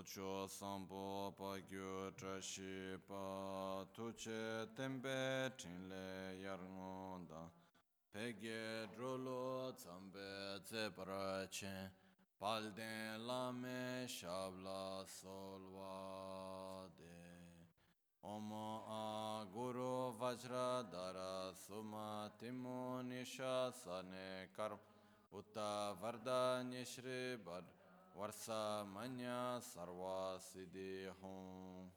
Socho sambo pa gyu trashi pa tuche tempe chinle yarngonda pege drolo tsambe tsepara chen palden lame shabla solwa de. Omo a guru vajra dara suma timu nisha sane karm Uta varda nishri bar वर्षमन्य सर्वसिद्धि हूं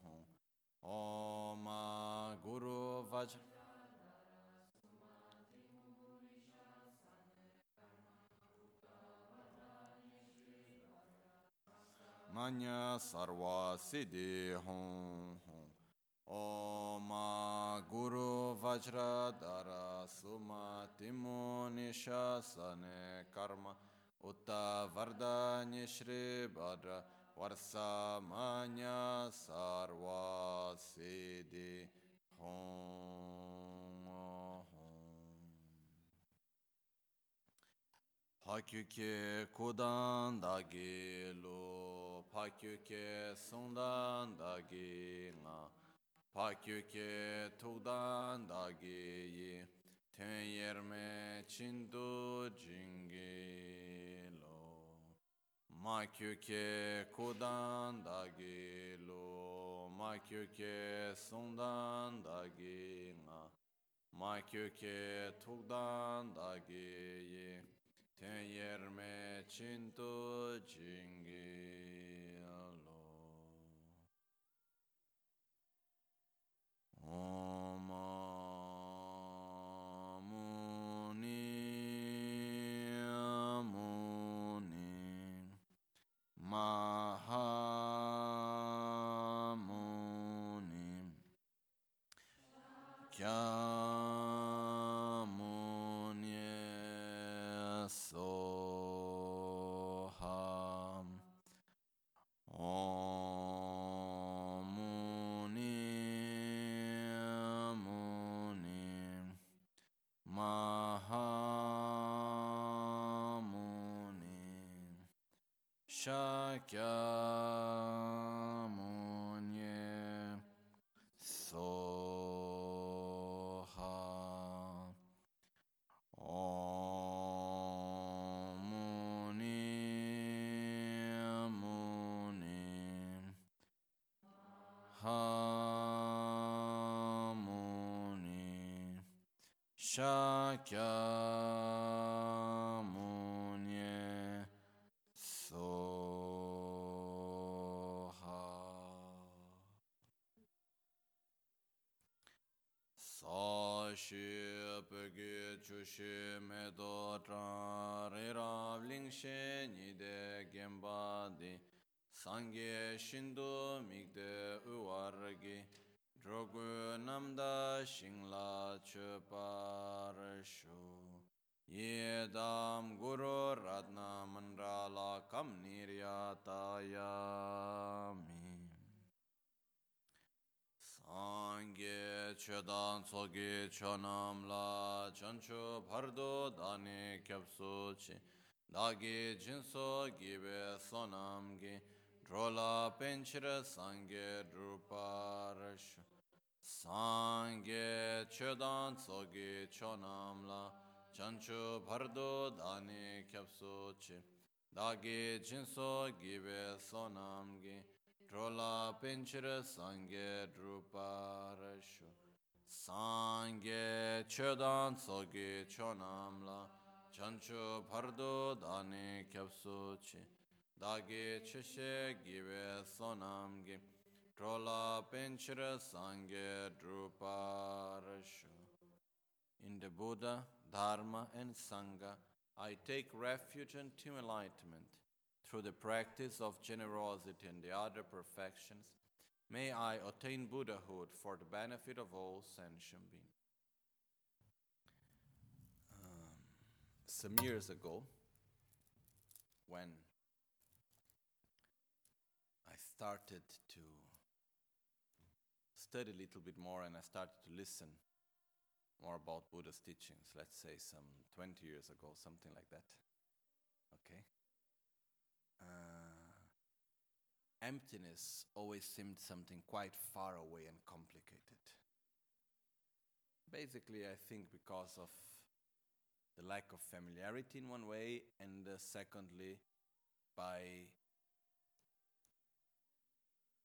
हूं ॐ गुरु वज मन्य सर्वसिद्धि हूं हूं ॐ गुरु वज्रधर सुमतिमुनिशसने कर्म Uta Vardanya Shri Bhadra Varsamanya Sarva Siddhi. Hom Pakyuke kudan da gelo, pakyuke sundan da gela, pakyuke tudan da geyi, ten yerme çindu cingeyi. Ma kyuke kudan da gelo, ma kyuke sundan da gina, ma kyuke tukdan da geyi, ten yerme çinto cingi alo. Om Mahamuni. Kya Shakyamuni Soha. Om Muni. Muni Hamuni. Shakyamuni shu me do tra re ra ling she ni de gem ba di. Sang ge shin do mi de u war gi. Dro gu nam da shing la chu pa ra shu. Ye dam guru ratna man ra la kam nirya ta ya. Chedan tsogi chonam la chanchu bhardo dani kyapsu chi Dagi jinso gibe sonam gi drola penchira sangye druparashu Sangye chedan tsogi chonam la chanchu bhardo dani kyapsu chi Dagi jinso gibe sonam gi drola penchira sangye druparashu Sangye chedan tsogi chonam la chanchu bhardo dani kyapsu chi Dagi chishe gibe sonam gi drola penchira sangye druparashu In the Buddha, Dharma and Sangha, I take refuge and enlightenment through the practice of generosity and the other perfections, may I attain Buddhahood for the benefit of all sentient beings. Um, some years ago, when I started to study a little bit more and I started to listen more about Buddha's teachings, let's say some 20 years ago, something like that. Okay? Uh, emptiness always seemed something quite far away and complicated. Basically, I think because of the lack of familiarity in one way, and uh, secondly, by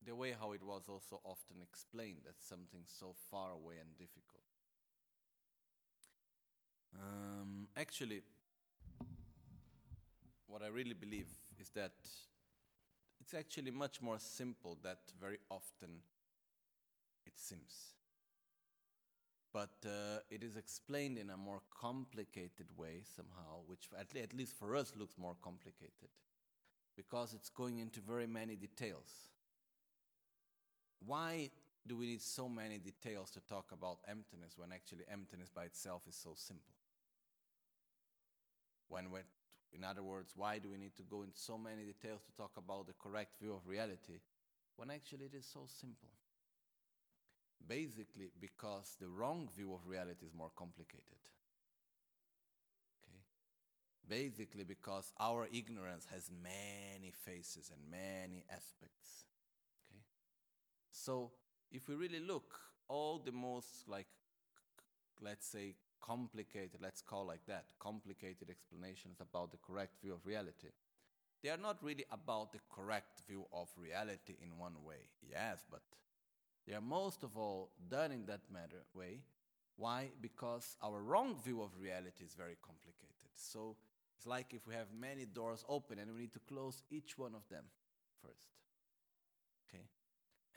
the way how it was also often explained that something so far away and difficult. Um, actually, what I really believe is that it's actually much more simple that very often it seems. But uh, it is explained in a more complicated way somehow, which at, le- at least for us looks more complicated because it's going into very many details. Why do we need so many details to talk about emptiness when actually emptiness by itself is so simple? When we're, in other words, why do we need to go into so many details to talk about the correct view of reality when actually it is so simple? Basically, because the wrong view of reality is more complicated. Okay? Basically, because our ignorance has many faces and many aspects. Okay? So, if we really look, all the most, like, let's say, complicated, let's call like that, complicated explanations about the correct view of reality, they are not really about the correct view of reality in one way. Yes, but they are most of all done in that matter way. Why? Because our wrong view of reality is very complicated. So it's like if we have many doors open and we need to close each one of them first. Okay?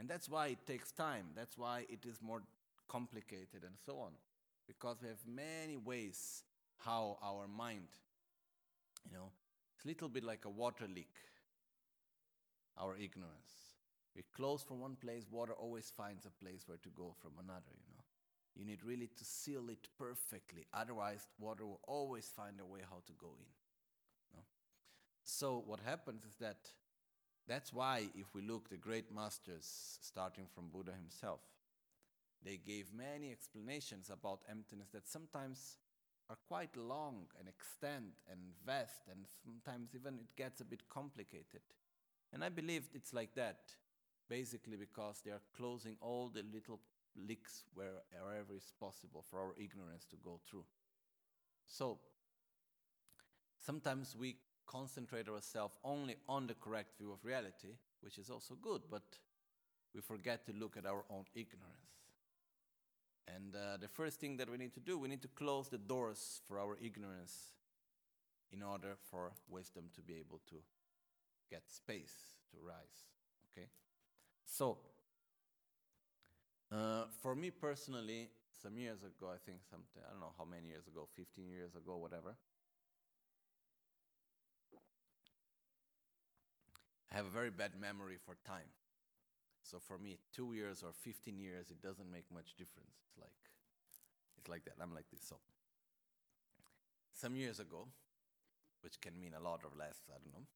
And that's why it takes time. That's why it is more complicated and so on. Because we have many ways how our mind, you know, it's a little bit like a water leak, our ignorance. We close from one place, water always finds a place where to go from another, you know. You need really to seal it perfectly, otherwise, water will always find a way how to go in. So, what happens is that that's why, if we look, the great masters, starting from Buddha himself, they gave many explanations about emptiness that sometimes are quite long and extend and vast, and sometimes even it gets a bit complicated. And I believe it's like that basically because they are closing all the little leaks where, wherever is possible for our ignorance to go through. So sometimes we concentrate ourselves only on the correct view of reality, which is also good, but we forget to look at our own ignorance. And uh, the first thing that we need to do, we need to close the doors for our ignorance in order for wisdom to be able to get space to rise. Okay? So, uh, for me personally, some years ago, I think something, I don't know how many years ago, 15 years ago, whatever, I have a very bad memory for time. So for me, two years or 15 years, it doesn't make much difference. It's like, it's like that. I'm like this. So, some years ago, which can mean a lot or less, I don't know.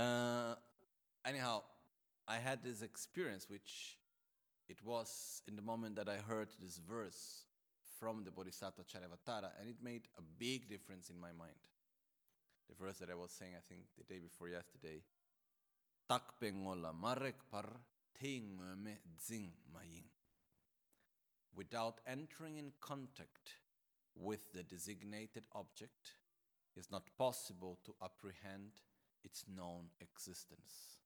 Uh, anyhow, I had this experience, which it was in the moment that I heard this verse from the Bodhisattva Charyavatara, and it made a big difference in my mind. The verse that I was saying, I think, the day before yesterday. Tak pengola marek par me dzing maying. Without entering in contact with the designated object, it's not possible to apprehend its known existence.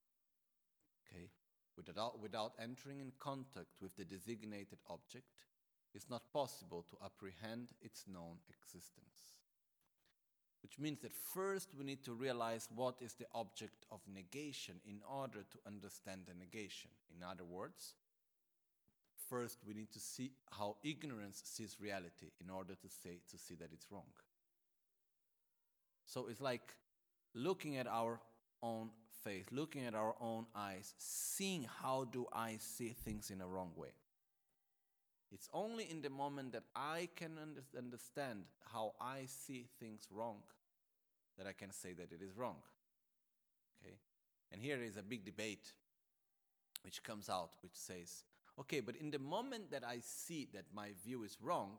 Okay? Without, without entering in contact with the designated object, it's not possible to apprehend its known existence. Which means that first we need to realize what is the object of negation in order to understand the negation. In other words, first we need to see how ignorance sees reality in order to say to see that it's wrong. So it's like looking at our own face, looking at our own eyes, seeing how do I see things in a wrong way. It's only in the moment that I can under- understand how I see things wrong that I can say that it is wrong. Okay? And here is a big debate which comes out, which says, okay, but in the moment that I see that my view is wrong,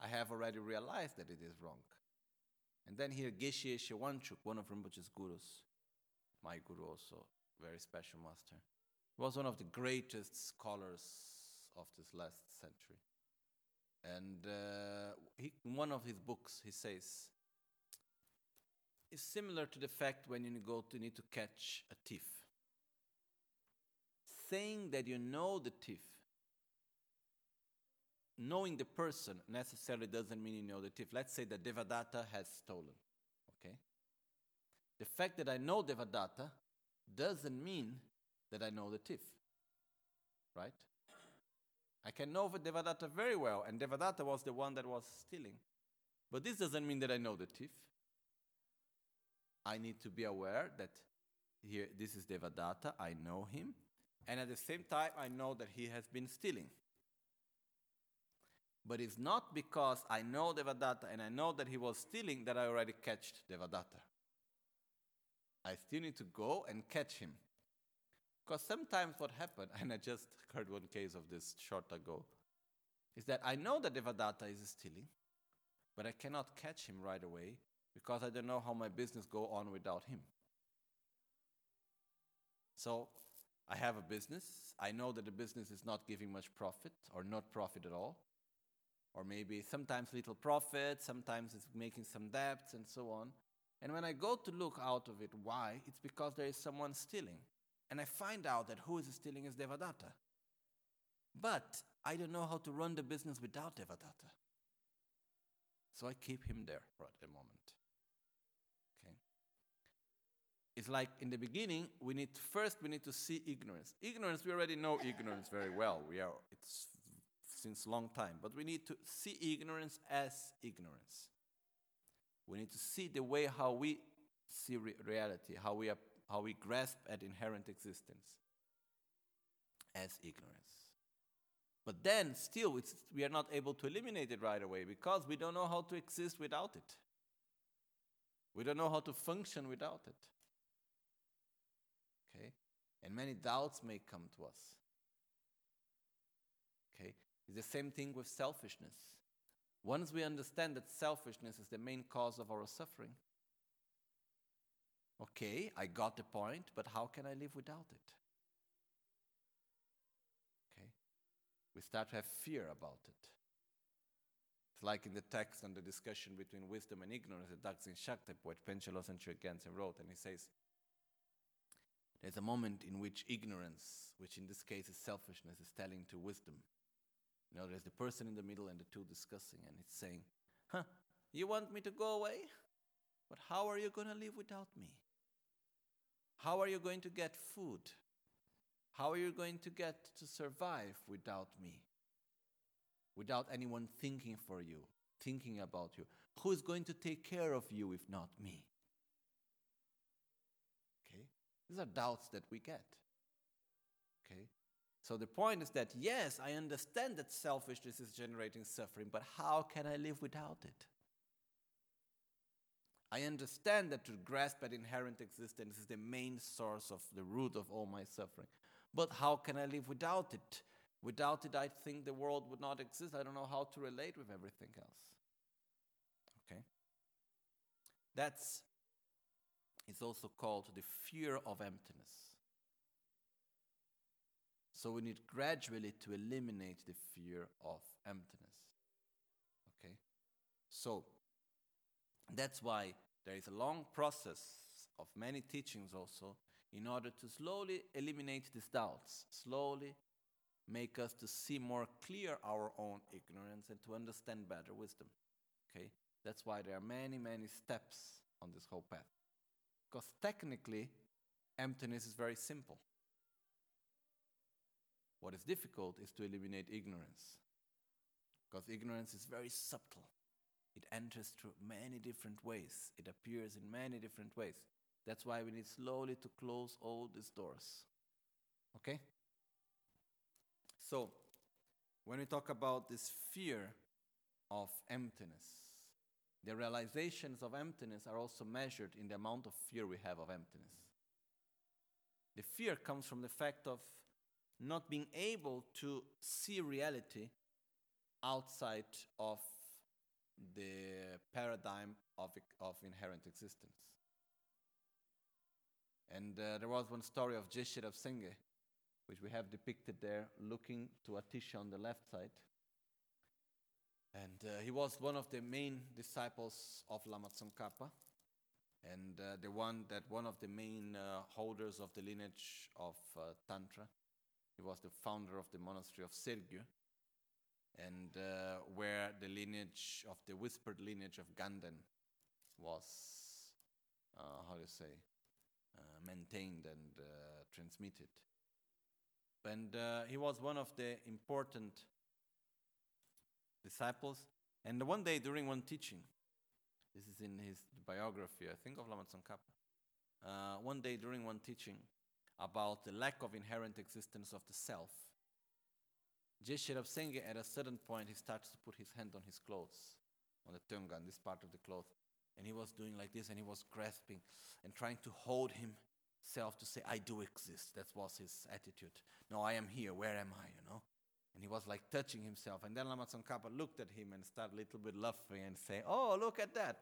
I have already realized that it is wrong. And then here, Geshe Shewanchuk, one of Rinpoche's gurus, my guru also, very special master. Was one of the greatest scholars of this last century. And uh, he, in one of his books, he says, it's similar to the fact when you go to need to catch a thief. Saying that you know the thief, knowing the person necessarily doesn't mean you know the thief. Let's say that Devadatta has stolen. Okay? The fact that I know Devadatta doesn't mean that I know the thief. Right? I can know Devadatta very well, and Devadatta was the one that was stealing. But this doesn't mean that I know the thief. I need to be aware that here this is Devadatta, I know him, and at the same time I know that he has been stealing. But it's not because I know Devadatta and I know that he was stealing that I already catched Devadatta. I still need to go and catch him. Because sometimes what happened, and I just heard one case of this short ago, is that I know that Devadatta is stealing, but I cannot catch him right away because I don't know how my business go on without him. So I have a business. I know that the business is not giving much profit or not profit at all. Or maybe sometimes little profit, sometimes it's making some debts and so on. And when I go to look out of it, why? It's because there is someone stealing. And I find out that who is stealing is Devadatta. But I don't know how to run the business without Devadatta. So I keep him there for a moment. Okay. It's like in the beginning, we need first we need to see ignorance. Ignorance, we already know ignorance very well. We are it's since long time, but we need to see ignorance as ignorance. We need to see the way how we see re- reality, how we, are, how we grasp at inherent existence as ignorance. But then, still, we are not able to eliminate it right away because we don't know how to exist without it. We don't know how to function without it. Okay? And many doubts may come to us. Okay? It's the same thing with selfishness. Once we understand that selfishness is the main cause of our suffering, okay, I got the point, but how can I live without it? Okay, we start to have fear about it. It's like in the text and the discussion between wisdom and ignorance that Daksin Shakti poet Penchelos and wrote, and he says, There's a moment in which ignorance, which in this case is selfishness, is telling to wisdom, you know, there's the person in the middle and the two discussing, and it's saying, Huh, you want me to go away? But how are you going to live without me? How are you going to get food? How are you going to get to survive without me? Without anyone thinking for you, thinking about you? Who is going to take care of you if not me? Okay? These are doubts that we get. Okay? So the point is that yes, I understand that selfishness is generating suffering, but how can I live without it? I understand that to grasp at inherent existence is the main source of the root of all my suffering. But how can I live without it? Without it, I think the world would not exist. I don't know how to relate with everything else. Okay? That's it's also called the fear of emptiness. So we need gradually to eliminate the fear of emptiness. Okay? So that's why there is a long process of many teachings also in order to slowly eliminate these doubts, slowly make us to see more clear our own ignorance and to understand better wisdom. Okay? That's why there are many, many steps on this whole path. Because technically, emptiness is very simple. What is difficult is to eliminate ignorance. Because ignorance is very subtle. It enters through many different ways, it appears in many different ways. That's why we need slowly to close all these doors. Okay? So, when we talk about this fear of emptiness, the realizations of emptiness are also measured in the amount of fear we have of emptiness. The fear comes from the fact of not being able to see reality outside of the paradigm of, of inherent existence. And uh, there was one story of Je Sherab Senge, which we have depicted there, looking to Atisha on the left side. And uh, he was one of the main disciples of Lama Tsongkhapa, and uh, the one that one of the main uh, holders of the lineage of uh, Tantra. He was the founder of the monastery of Segyu, and uh, where the lineage of the whispered lineage of Ganden was, uh, how do you say, maintained and transmitted. And he was one of the important disciples. And one day during one teaching, this is in his biography, I think of Lama Tsongkhapa, uh, one day during one teaching about the lack of inherent existence of the self, Je Sherab Senge at a certain point he starts to put his hand on his clothes, on the tunga, this part of the cloth, and he was doing like this and he was grasping and trying to hold himself to say, I do exist. That was his attitude. No, I am here. Where am I? You know? And he was like touching himself. And then Lama Tsongkhapa looked at him and started a little bit laughing and say, Oh, look at that.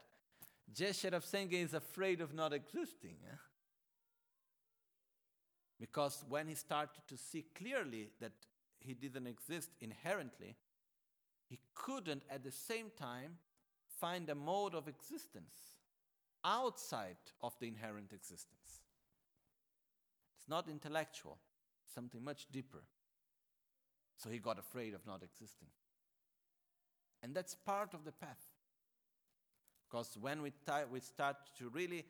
Je Sherab Senge is afraid of not existing. Eh? Because when he started to see clearly that he didn't exist inherently, he couldn't at the same time find a mode of existence outside of the inherent existence. It's not intellectual, something much deeper. So he got afraid of not existing. And that's part of the path. Because when we, t- we start to really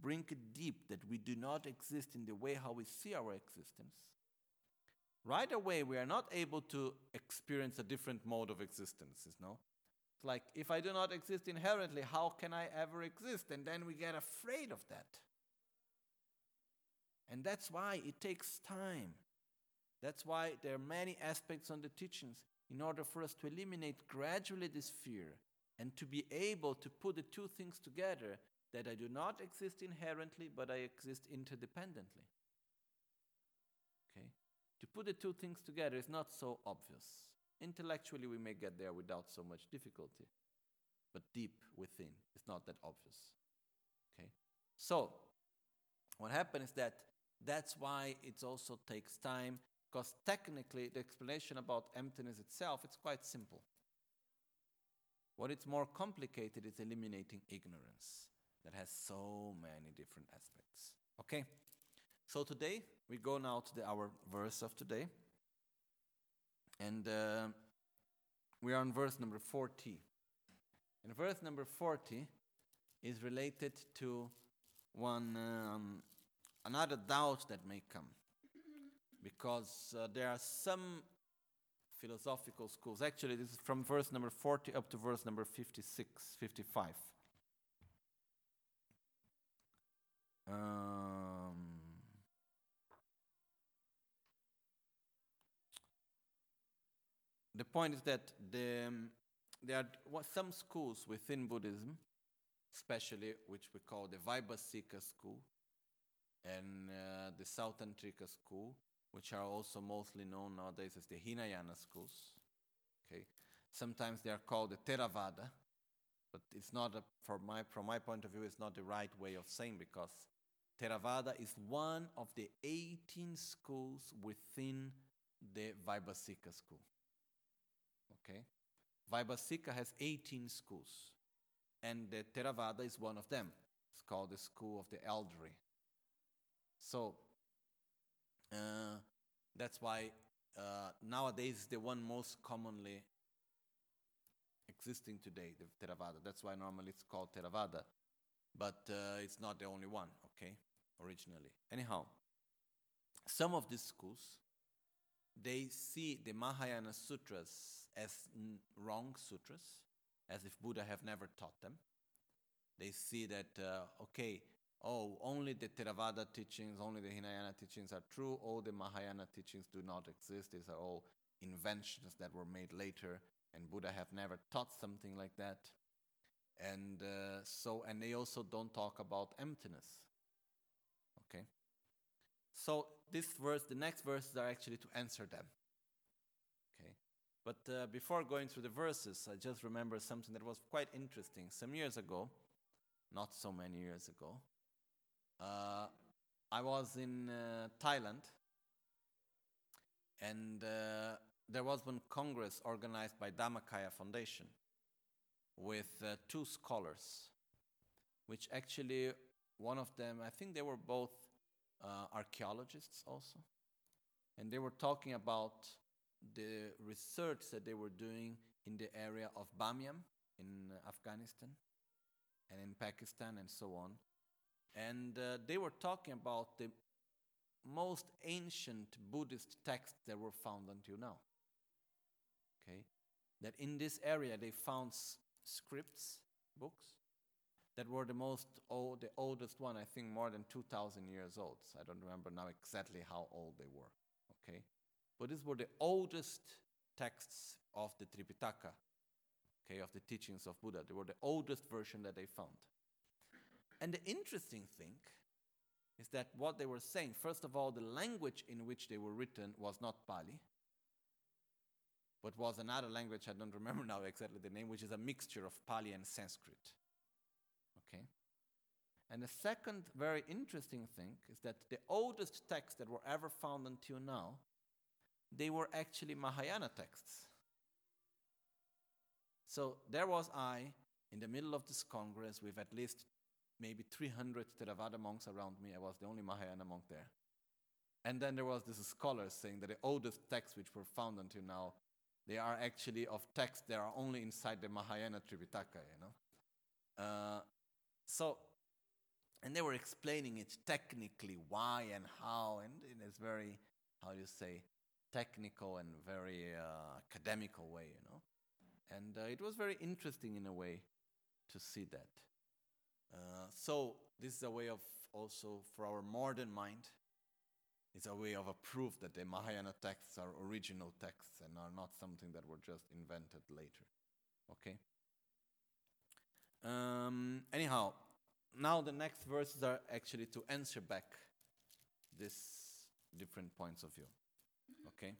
bring it deep that we do not exist in the way how we see our existence, right away we are not able to experience a different mode of existence, know? It's like, if I do not exist inherently, how can I ever exist? And then we get afraid of that. And that's why it takes time. That's why there are many aspects on the teachings in order for us to eliminate gradually this fear and to be able to put the two things together that I do not exist inherently, but I exist interdependently. To put the two things together is not so obvious. Intellectually, we may get there without so much difficulty, but deep within, it's not that obvious. Okay? So, what happens is that that's why it also takes time because technically the explanation about emptiness itself it's quite simple what is more complicated is eliminating ignorance that has so many different aspects okay so today we go now to the, our verse of today and uh, we are on verse number 40 and verse number 40 is related to one um, another doubt that may come because uh, there are some philosophical schools. Actually, this is from verse number 40 up to verse number 56, 55. Um, point is that the, um, there are some schools within Buddhism, especially which we call the Vaibhasika school and uh, the Sautrantika school, which are also mostly known nowadays as the Hinayana schools. Okay, sometimes they are called the Theravada, but it's not a, for my from my point of view, it's not the right way of saying because Theravada is one of the 18 schools within the Vaibhasika school. Okay, Vaibhasika has 18 schools, and the Theravada is one of them. It's called the school of the elderly. So uh, that's why uh, nowadays the one most commonly existing today, the Theravada. That's why normally it's called Theravada, but uh, it's not the only one. Okay, originally. Anyhow, some of these schools they see the Mahayana sutras as wrong sutras, as if Buddha have never taught them. They see that uh, okay, oh, only the Theravada teachings, only the Hinayana teachings are true, all the Mahayana teachings do not exist. These are all inventions that were made later, and Buddha have never taught something like that. And uh, so, and they also don't talk about emptiness. Okay? So, this verse, the next verses are actually to answer them. But uh, before going through the verses, I just remember something that was quite interesting. Some years ago, not so many years ago, Uh, I was in uh, Thailand, and uh, there was one congress organized by Dhammakaya Foundation with uh, two scholars, which actually one of them, I think they were both uh, archaeologists also, and they were talking about the research that they were doing in the area of Bamyan in Afghanistan and in Pakistan and so on. And uh, they were talking about the most ancient Buddhist texts that were found until now. Okay? That in this area they found s- scripts, books, that were the most old, the oldest one, I think more than 2,000 years old. So I don't remember now exactly how old they were. Okay? But these were the oldest texts of the Tripitaka, okay, of the teachings of Buddha. They were the oldest version that they found. And the interesting thing is that what they were saying, first of all, the language in which they were written was not Pali, but was another language, I don't remember now exactly the name, which is a mixture of Pali and Sanskrit. Okay? And the second very interesting thing is that the oldest texts that were ever found until now, they were actually Mahayana texts. So there was I in the middle of this congress with at least maybe 300 Theravada monks around me. I was the only Mahayana monk there. And then there was this scholar saying that the oldest texts which were found until now, they are actually of texts that are only inside the Mahayana Tripitaka, you know. Uh, so, and they were explaining it technically, why and how, and in this very, how do you say, technical and very uh, academical way, you know. And uh, it was very interesting in a way to see that. Uh, so this is a way of also for our modern mind. It's a way of a proof that the Mahayana texts are original texts and are not something that were just invented later. Okay. Um, anyhow, now the next verses are actually to answer back these different points of view. Okay.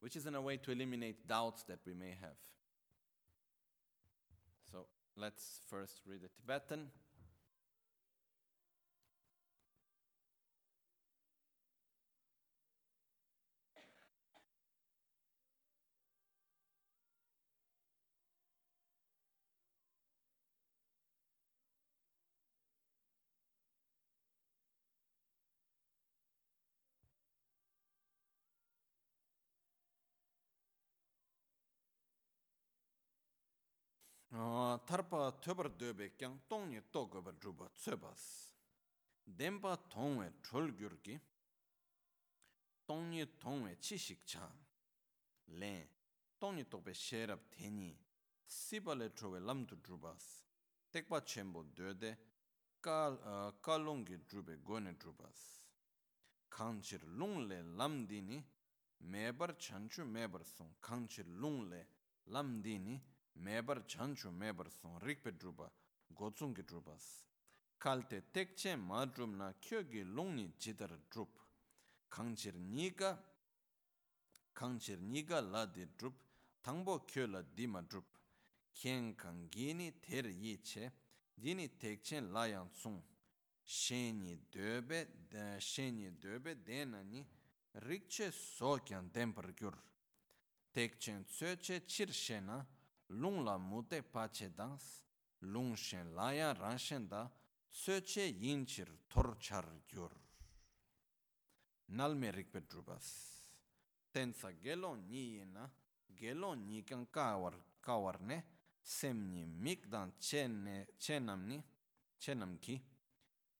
Which is in a way to eliminate doubts that we may have. So let's first read the Tibetan. tarpa töbar döbe kyang tongni togobar juba tsöbas. Denpa tongwe cholgyurgi, tongni tongwe chishik cha. Len, tongni tokbe sherab teni, siba le chowe lamdu jubas. Tekpa chenpo döde, ka longi jube gone jubas. Kanchir lungle lamdini, mebar chanchu mebar song. Kanchir lungle lamdini, mebar chanchu mebar song rikpe drupa gotsung ki drupas. Kalte tekche ma drup na kyo ki longni jidar drup. Kangchir niga, kangchir niga la di drup, tangbo kyo la di ma drup. Kien kang gini ter yi che, dini tekche la yang tsung. Sheni dobe, sheni dobe dena ni rikche so kyan denpar gyur. Tekchen tsöche chir shena, lung la mute pache dans lung shen la ya ran shen da tsöche yin chir tor char gyur Nal nalme rikpe drubas tensa gelo ni ye na, gelo ni kan kawar kawar ne sem ni mik dan chen ne chenam ni chenam ki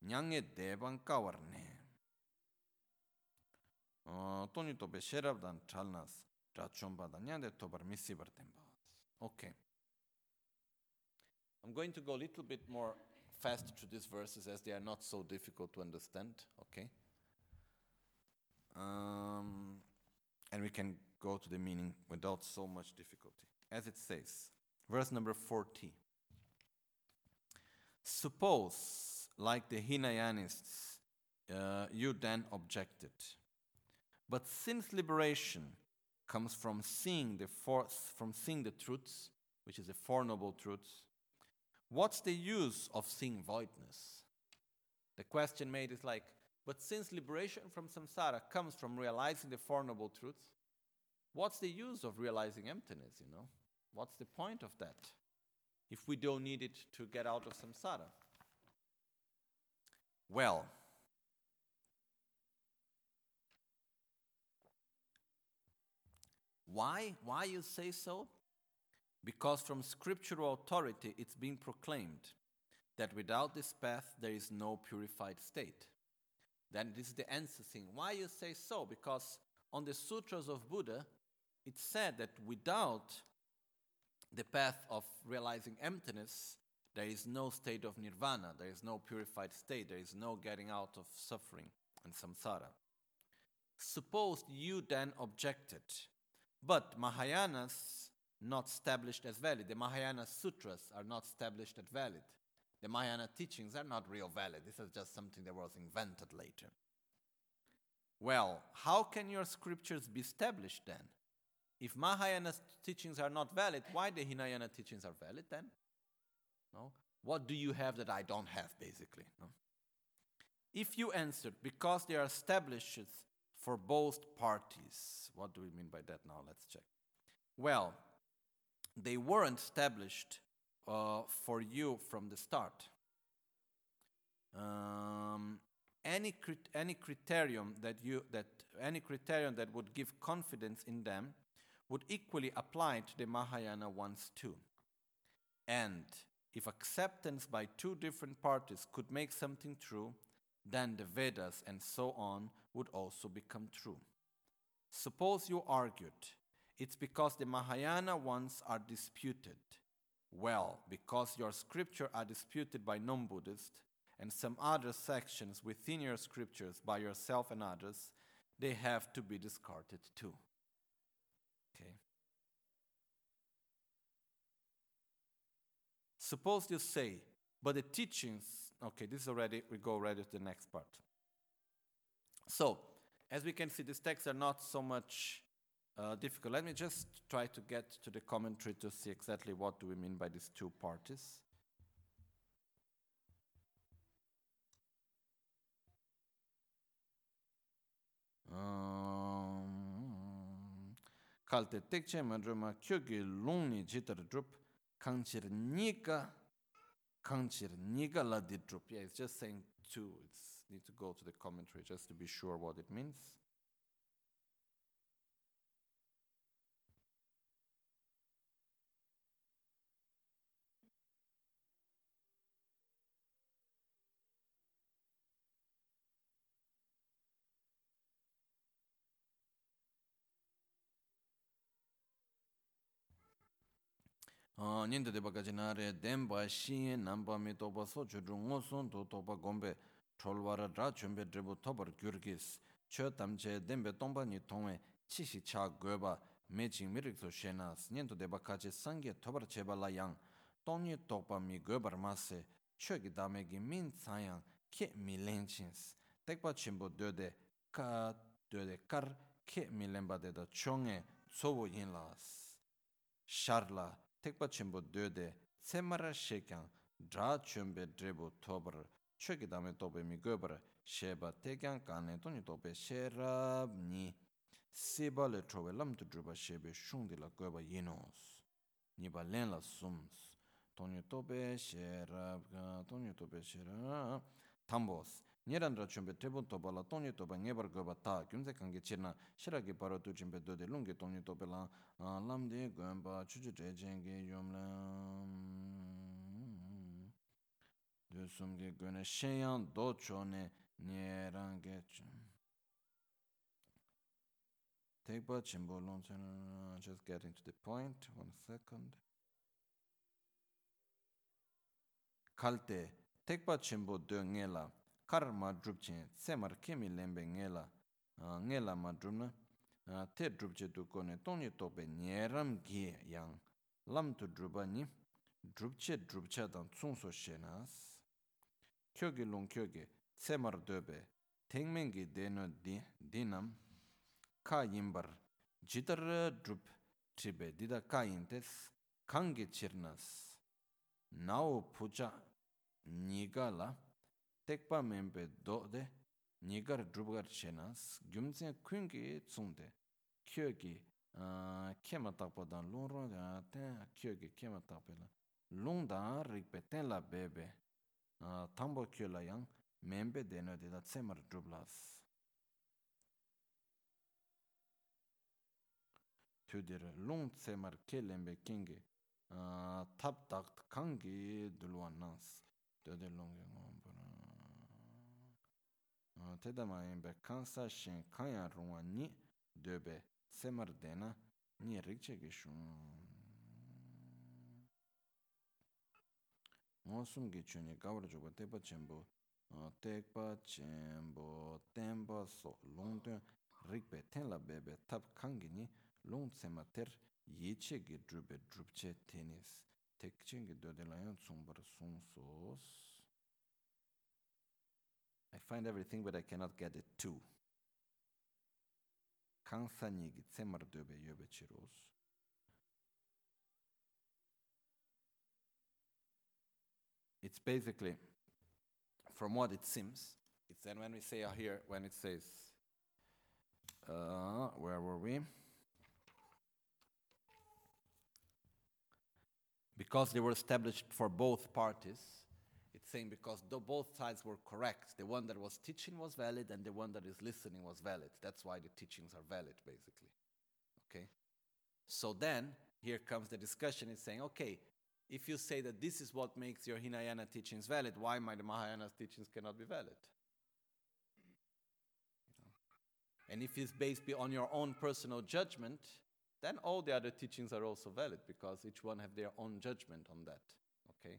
nyange deban kawar ne toni tope sherab dan chalnas tra chomba dan nyande tobar misi bar temba Okay. I'm going to go a little bit more fast through these verses as they are not so difficult to understand, okay? Um, and we can go to the meaning without so much difficulty. As it says, verse number 40. Suppose, like the Hinayanists, uh, you then objected. But since liberation comes from seeing the four, from seeing the truths, which is the four noble truths. What's the use of seeing voidness? The question made is like, but since liberation from samsara comes from realizing the Four Noble Truths, what's the use of realizing emptiness, you know? What's the point of that if we don't need it to get out of samsara? Well, why? Why you say so? Because from scriptural authority it's being proclaimed that without this path there is no purified state. Then this is the answer thing. Why you say so? Because on the sutras of Buddha, it said that without the path of realizing emptiness, there is no state of nirvana, there is no purified state, there is no getting out of suffering and samsara. Suppose you then objected, but Mahayanas not established as valid. The Mahayana sutras are not established as valid. The Mahayana teachings are not real valid. This is just something that was invented later. Well, how can your scriptures be established then? If Mahayana teachings are not valid, why the Hinayana teachings are valid then? No? What do you have that I don't have, basically? No? If you answered, because they are established for both parties, what do we mean by that now? Let's check. Well, they weren't established uh, for you from the start. Um, any, crit- any criterion that you that any criterion that would give confidence in them would equally apply to the Mahayana ones too. And if acceptance by two different parties could make something true, then the Vedas and so on would also become true. Suppose you argued it's because the Mahayana ones are disputed. Well, because your scripture are disputed by non Buddhists and some other sections within your scriptures by yourself and others, they have to be discarded too. Okay. Suppose you say, but the teachings, okay, this is already, we go already to the next part. So, as we can see, these texts are not so much uh, difficult. Let me just try to get to the commentary to see exactly what do we mean by these two parties. kalte tekche mandroma kyoge lungni jitar drup kangchir nika kangchir nika la di drup yeah it's just saying two it's need to go to the commentary just to be sure what it means. ninda deba gaji nare denpa shiye namba mi toba so chudru ngo son to toba gombe cholwara ra chumbe dribu tobar gyurgis, cho tamche denpe tongpa ni tongwe chishi cha goeba. Meching mirikso shenas, nyentu deba kache sangye tobar cheba la yang, tongni tokpa mi goebar mase, cho ki dame ki min tsayang ke mi lenchins, tekpa chimbo dode ka dode kar ke mi lenpa deda chonge tsobo yin las. Sharla, tekpa chimbo dode tsemara shekyang dra chumbe dribu tobar shweki dame tobe mi goebara sheba tekyan kane toni tobe sherabni seba le chobe lamtu druba shebe shungdi la goeba yinos nipa len la sums. Toni tobe sherab toni tobe sherab. Tambos. Nirandra chumbe tebun toba la toni toba ngebar goeba ta gyumze kange chirna. Shiragi paro tu chumbe dode lungi toni tobe la lamdi gomba chuchu tre yomlam. pyo sumge go ne shenyang do cho ne nye rang Tekpa chimbo longchen, uh, just getting to the point, one second. Kalte, tekpa chimbo de nge kar ma drup chen, tse mar kemi lembe nge la, uh, nge la ma drup na, uh, te drup che du kone, tongi tope nye ram gi yang, lam tu drupa ni, drup che drup che dan tsung so she nas. kyo ki long kyo ki tse mar dobe tengmen ki deno dinam ka yinbar jitar drup tribe dida ka yintes kangi chirnas nao pucha niga la tekpa menpe do de nigar drupgar chenas gyumtsen kungi tsungde kyo ki kema takpa dan longron ten kyo ki kema takpa la longdan rikpe ten la bebe. thangbo kyo la yang membe deno deda tsemar dhublas. Tudira lung tsemar ke lembe kingi tab takt kangi dhulwa nas. Dode lung yung ombura. Teda ma yinbe kansa shen kanya rungwa ni dobe tsemar dena ni rikche gishung. ngōsum ki chuni kāwar chūpa tepa chenpo, tekpa chenpo, tenpa so, lōng tuñ rikpe tenla bebe tab kangi ni lōng tsema ter yeche ki drupbe drupche tenis. Tek chengi dode layan tsungpar sung sos. I find everything but I cannot get it too. Kāngsani ki tsemar dobe yobe chiros. It's basically from what it seems it's then when we say here when it says uh, where were we because they were established for both parties. It's saying because though both sides were correct, the one that was teaching was valid and the one that is listening was valid. That's why the teachings are valid, basically. Okay? So then, here comes the discussion. It's saying, okay, if you say that this is what makes your Hinayana teachings valid, why my Mahayana teachings cannot be valid? And if it's based on your own personal judgment, then all the other teachings are also valid because each one have their own judgment on that. Okay?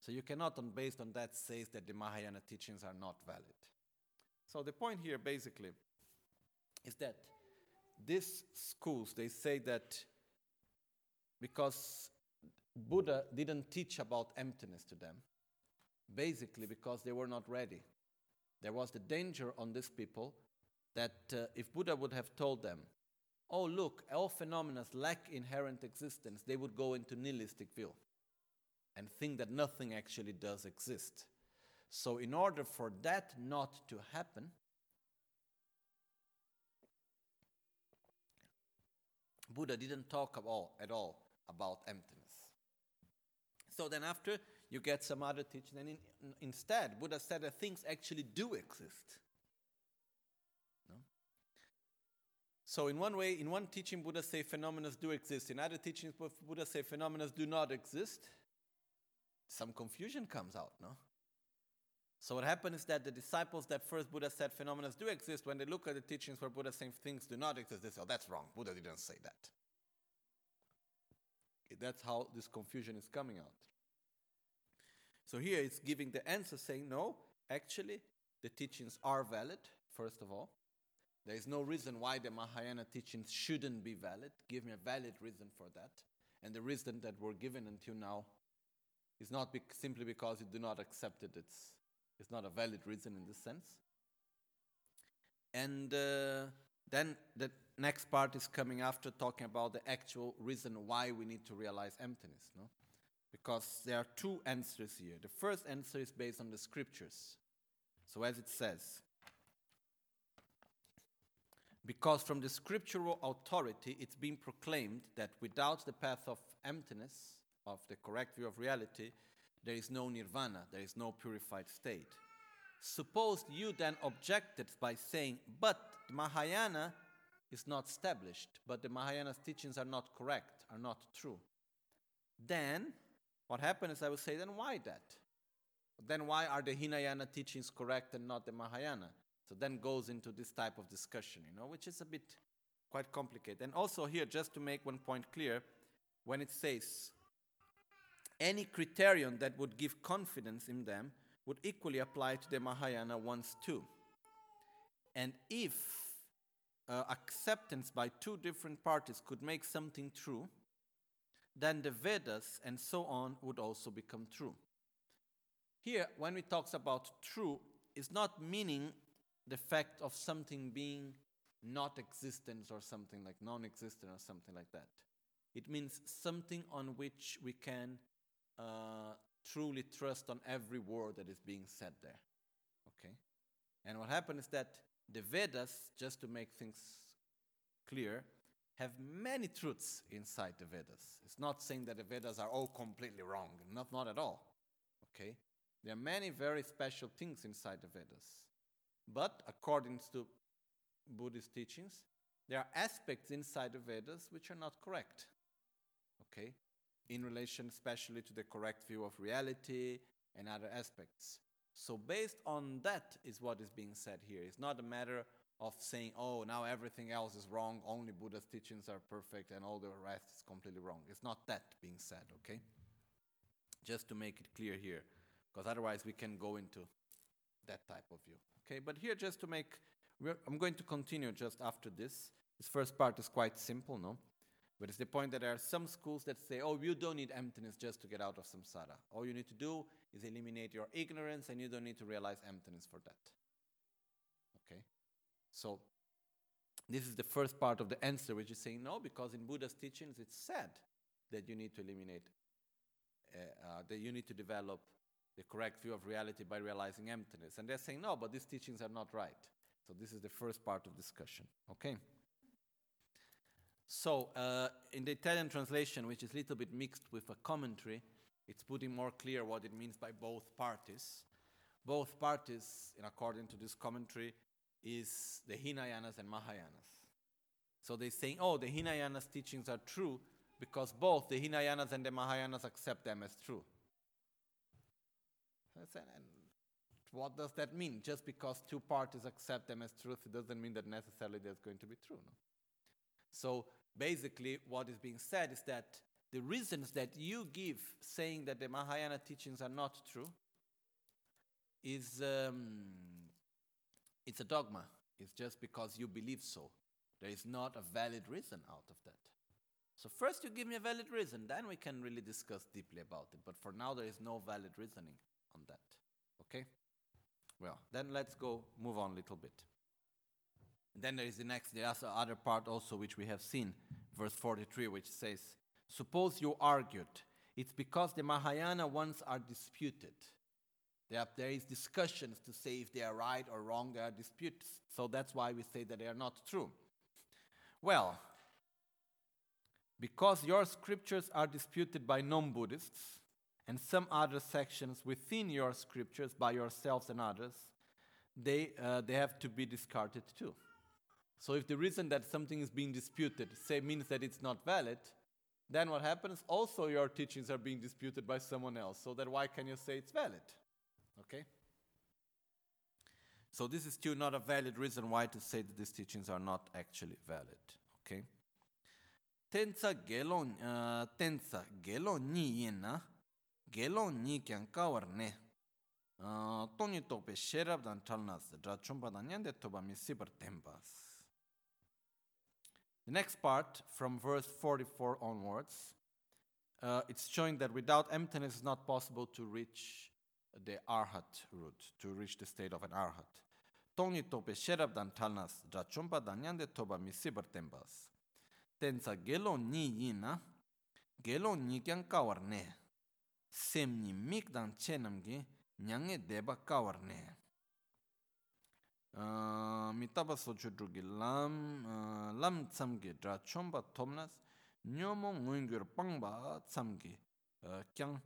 So you cannot, on, based on that, say that the Mahayana teachings are not valid. So the point here basically is that these schools, they say that because Buddha didn't teach about emptiness to them, basically because they were not ready. There was the danger on these people that uh, if Buddha would have told them, oh, look, all phenomena lack inherent existence, they would go into nihilistic view and think that nothing actually does exist. So, in order for that not to happen, Buddha didn't talk at all about emptiness. So then, after you get some other teaching, and in, instead, Buddha said that things actually do exist. So in one way, in one teaching, Buddha say phenomena do exist. In other teachings, Buddha say phenomena do not exist. Some confusion comes out, no? So what happened is that the disciples that first Buddha said phenomena do exist, when they look at the teachings where Buddha saying things do not exist, they say, oh, that's wrong. Buddha didn't say that. That's how this confusion is coming out. So here it's giving the answer saying, no, actually, the teachings are valid, first of all. There is no reason why the Mahayana teachings shouldn't be valid. Give me a valid reason for that. And the reason that we're given until now is not simply because you do not accept it, it's, it's not a valid reason in this sense. And uh, then the next part is coming after talking about the actual reason why we need to realize emptiness. No? Because there are two answers here. The first answer is based on the scriptures. So, as it says, because from the scriptural authority it's been proclaimed that without the path of emptiness, of the correct view of reality, there is no nirvana, there is no purified state. Suppose you then objected by saying, but Mahayana is not established, but the Mahayana's teachings are not correct, are not true. Then, what happens is I will say, then why that? Then why are the Hinayana teachings correct and not the Mahayana? So then goes into this type of discussion, you know, which is a bit quite complicated. And also here, just to make one point clear, when it says any criterion that would give confidence in them would equally apply to the Mahayana ones too. And if uh, acceptance by two different parties could make something true, then the Vedas and so on would also become true. Here, when we talks about true, it's not meaning the fact of something being not existent or something like non existent or something like that. It means something on which we can uh, truly trust on every word that is being said there. Okay? And what happened is that the Vedas, just to make things clear, have many truths inside the Vedas. It's not saying that the Vedas are all completely wrong, not, not at all. Okay? There are many very special things inside the Vedas. But according to Buddhist teachings, there are aspects inside the Vedas which are not correct. Okay? In relation especially to the correct view of reality and other aspects. So, based on that, is what is being said here. It's not a matter of saying, oh, now everything else is wrong, only Buddha's teachings are perfect, and all the rest is completely wrong. It's not that being said, okay? Just to make it clear here, because otherwise we can go into that type of view. Okay, but here just to make, I'm going to continue just after this. This first part is quite simple, no? But it's the point that there are some schools that say, oh, you don't need emptiness just to get out of samsara. All you need to do is eliminate your ignorance and you don't need to realize emptiness for that. Okay? So, this is the first part of the answer, which is saying no, because in Buddha's teachings it's said that you need to eliminate, uh, uh, that you need to develop the correct view of reality by realizing emptiness. And they're saying no, but these teachings are not right. So, this is the first part of discussion. Okay? So, uh, in the Italian translation, which is a little bit mixed with a commentary, it's putting more clear what it means by both parties. Both parties, in according to this commentary, is the Hinayanas and Mahayanas. So they're saying, oh, the Hinayanas teachings are true because both the Hinayanas and the Mahayanas accept them as true. And what does that mean? Just because two parties accept them as truth, it doesn't mean that necessarily that's going to be true. No? So basically, what is being said is that the reasons that you give saying that the Mahayana teachings are not true is um, it's a dogma. It's just because you believe so. There is not a valid reason out of that. So first you give me a valid reason, then we can really discuss deeply about it. But for now there is no valid reasoning on that. Okay? Well, then let's go move on a little bit. And then there is the next, the other part also which we have seen, verse 43, which says, Suppose you argued, it's because the Mahayana ones are disputed. There, are, there is discussions to say if they are right or wrong, there are disputes. So that's why we say that they are not true. Well, because your scriptures are disputed by non Buddhists and some other sections within your scriptures by yourselves and others, they, uh, they have to be discarded too. So if the reason that something is being disputed say means that it's not valid, then what happens? Also, your teachings are being disputed by someone else. So that why can you say it's valid? Okay? So this is still not a valid reason why to say that these teachings are not actually valid. Okay? Tensa gelon uh, tensa gelon ni yena gelon ni kyang kawar ne. Uh, Toni tope sherab dan chalnas dra chumpa dan yande toba mi sibar tembas. The next part, from verse 44 onwards, uh, it's showing that without emptiness it's not possible to reach the arhat route, to reach the state of an arhat. Toni tope sherab dan talnas dra chumpa dan toba misibar tembas. Tensa gelo ni yina, gelo ni kyang kawar ne. Sem ni mik dan chenam gi nyange deba kawar ne. mitaba sochu drugi lam lam tsamgi dra chomba tomnas nyomo ngungyur pangba tsamgi kyang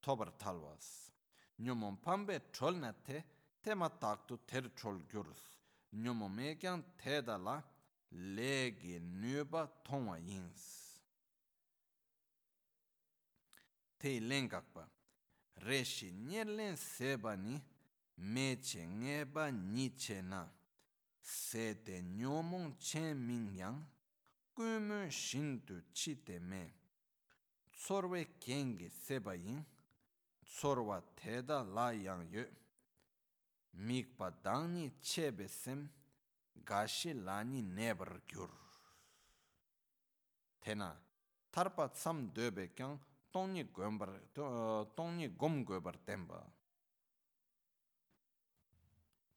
tobar talwas nyomo pambe chol na te tema taktu ter chol gyurus nyomo me kyang teda la legi nyuba tongwa yins te lengakpa reshi nyerlen seba ni me che nge ba ni che na. Se te nyomong chen ming yang kumu shin tu chi te me. Tsorwe kengi seba yin tsorwa teda la yang yo mikpa dangni chebe sem gashi lani nebar gyur. Tena tarpa tsam dobe kyang tongni gombar tongni gom gobar tenba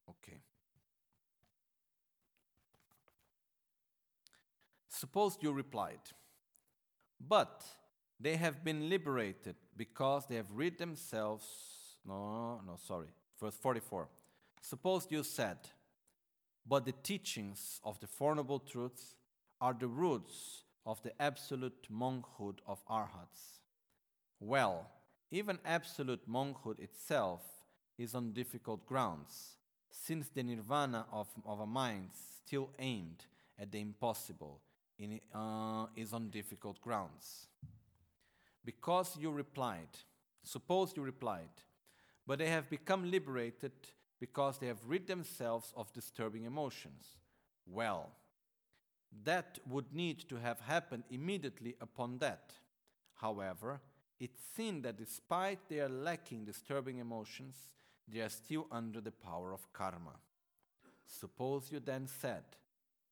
Okay. Suppose you replied, but they have been liberated because they have rid themselves. No, no, sorry. Verse 44. Suppose you said, but the teachings of the Four Noble Truths are the roots of the absolute monkhood of arhats. Well, even absolute monkhood itself is on difficult grounds, since the nirvana of, of a mind still aimed at the impossible in, uh, is on difficult grounds. Because you replied, suppose you replied, but they have become liberated because they have rid themselves of disturbing emotions. Well, that would need to have happened immediately upon that. However, it seemed that despite their lacking disturbing emotions, they are still under the power of karma. Suppose you then said,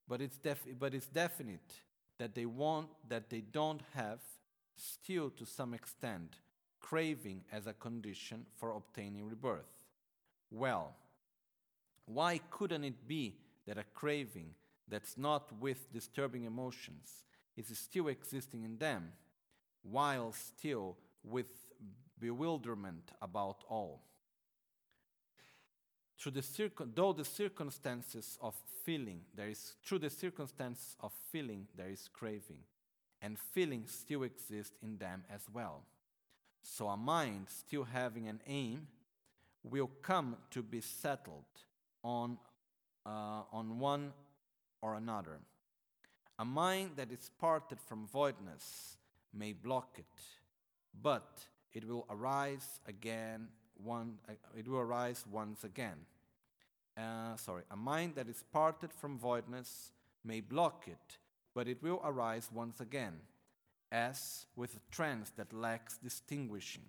but it's, def- but it's definite that they want that they don't have still to some extent craving as a condition for obtaining rebirth. Well, why couldn't it be that a craving that's not with disturbing emotions is still existing in them, while still with bewilderment about all? Through the though the circumstances of feeling, there is through the circumstances of feeling there is craving, and feeling still exists in them as well. So a mind still having an aim will come to be settled on, uh, on one or another. A mind that is parted from voidness may block it, but it will arise again. One, uh, it will arise once again. Uh, sorry, a mind that is parted from voidness may block it, but it will arise once again, as with a trance that lacks distinguishing.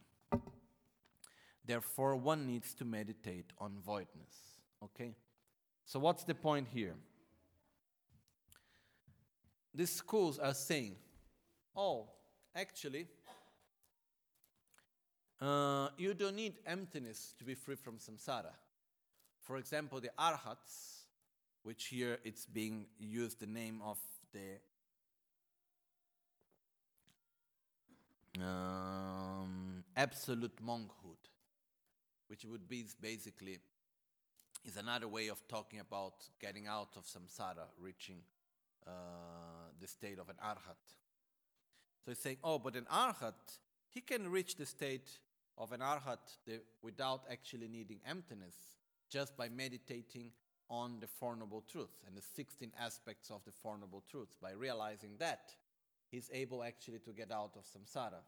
Therefore, one needs to meditate on voidness. Okay? So, what's the point here? These schools are saying, oh, actually, uh, you don't need emptiness to be free from samsara. For example, the arhats, which here it's being used the name of the um, absolute monkhood, which would be basically is another way of talking about getting out of samsara, reaching uh, the state of an arhat. So he's saying, oh, but an arhat, he can reach the state of an arhat the, without actually needing emptiness, just by meditating on the Four Noble Truths and the 16 aspects of the Four Noble Truths. By realizing that, he's able actually to get out of samsara.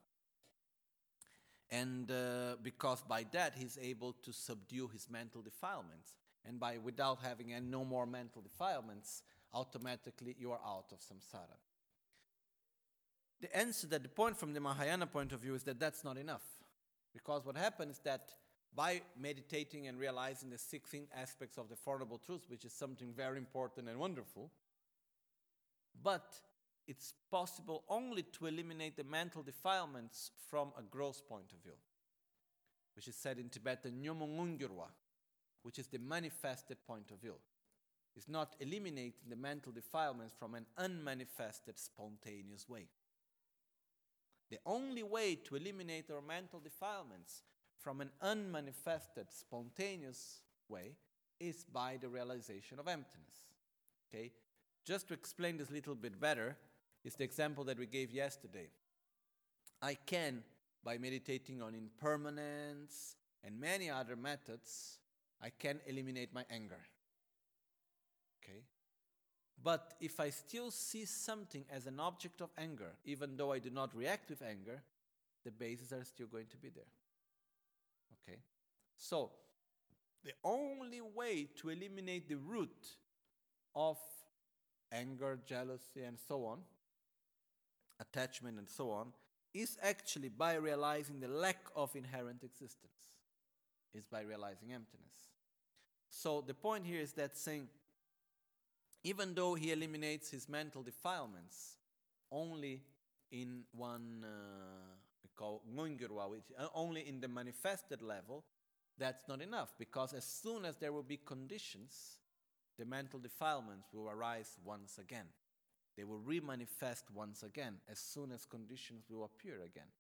And uh, because by that he's able to subdue his mental defilements. And by without having any, no more mental defilements, automatically you are out of samsara. The answer that the point from the Mahayana point of view is that that's not enough. Because what happens is that by meditating and realizing the 16 aspects of the Four Noble Truths, which is something very important and wonderful, but it's possible only to eliminate the mental defilements from a gross point of view, which is said in Tibetan Nyomongungirwa, which is the manifested point of view. It's not eliminating the mental defilements from an unmanifested, spontaneous way. The only way to eliminate our mental defilements from an unmanifested, spontaneous way is by the realization of emptiness. Okay? Just to explain this a little bit better, is the example that we gave yesterday. I can, by meditating on impermanence and many other methods, I can eliminate my anger. Okay? But if I still see something as an object of anger, even though I do not react with anger, the bases are still going to be there. Okay? So, the only way to eliminate the root of anger, jealousy, and so on, attachment, and so on, is actually by realizing the lack of inherent existence, is by realizing emptiness. So the point here is that saying, even though he eliminates his mental defilements only in one, uh, ngungirwa, which uh, only in the manifested level, that's not enough because as soon as there will be conditions, the mental defilements will arise once again. They will remanifest once again as soon as conditions will appear again.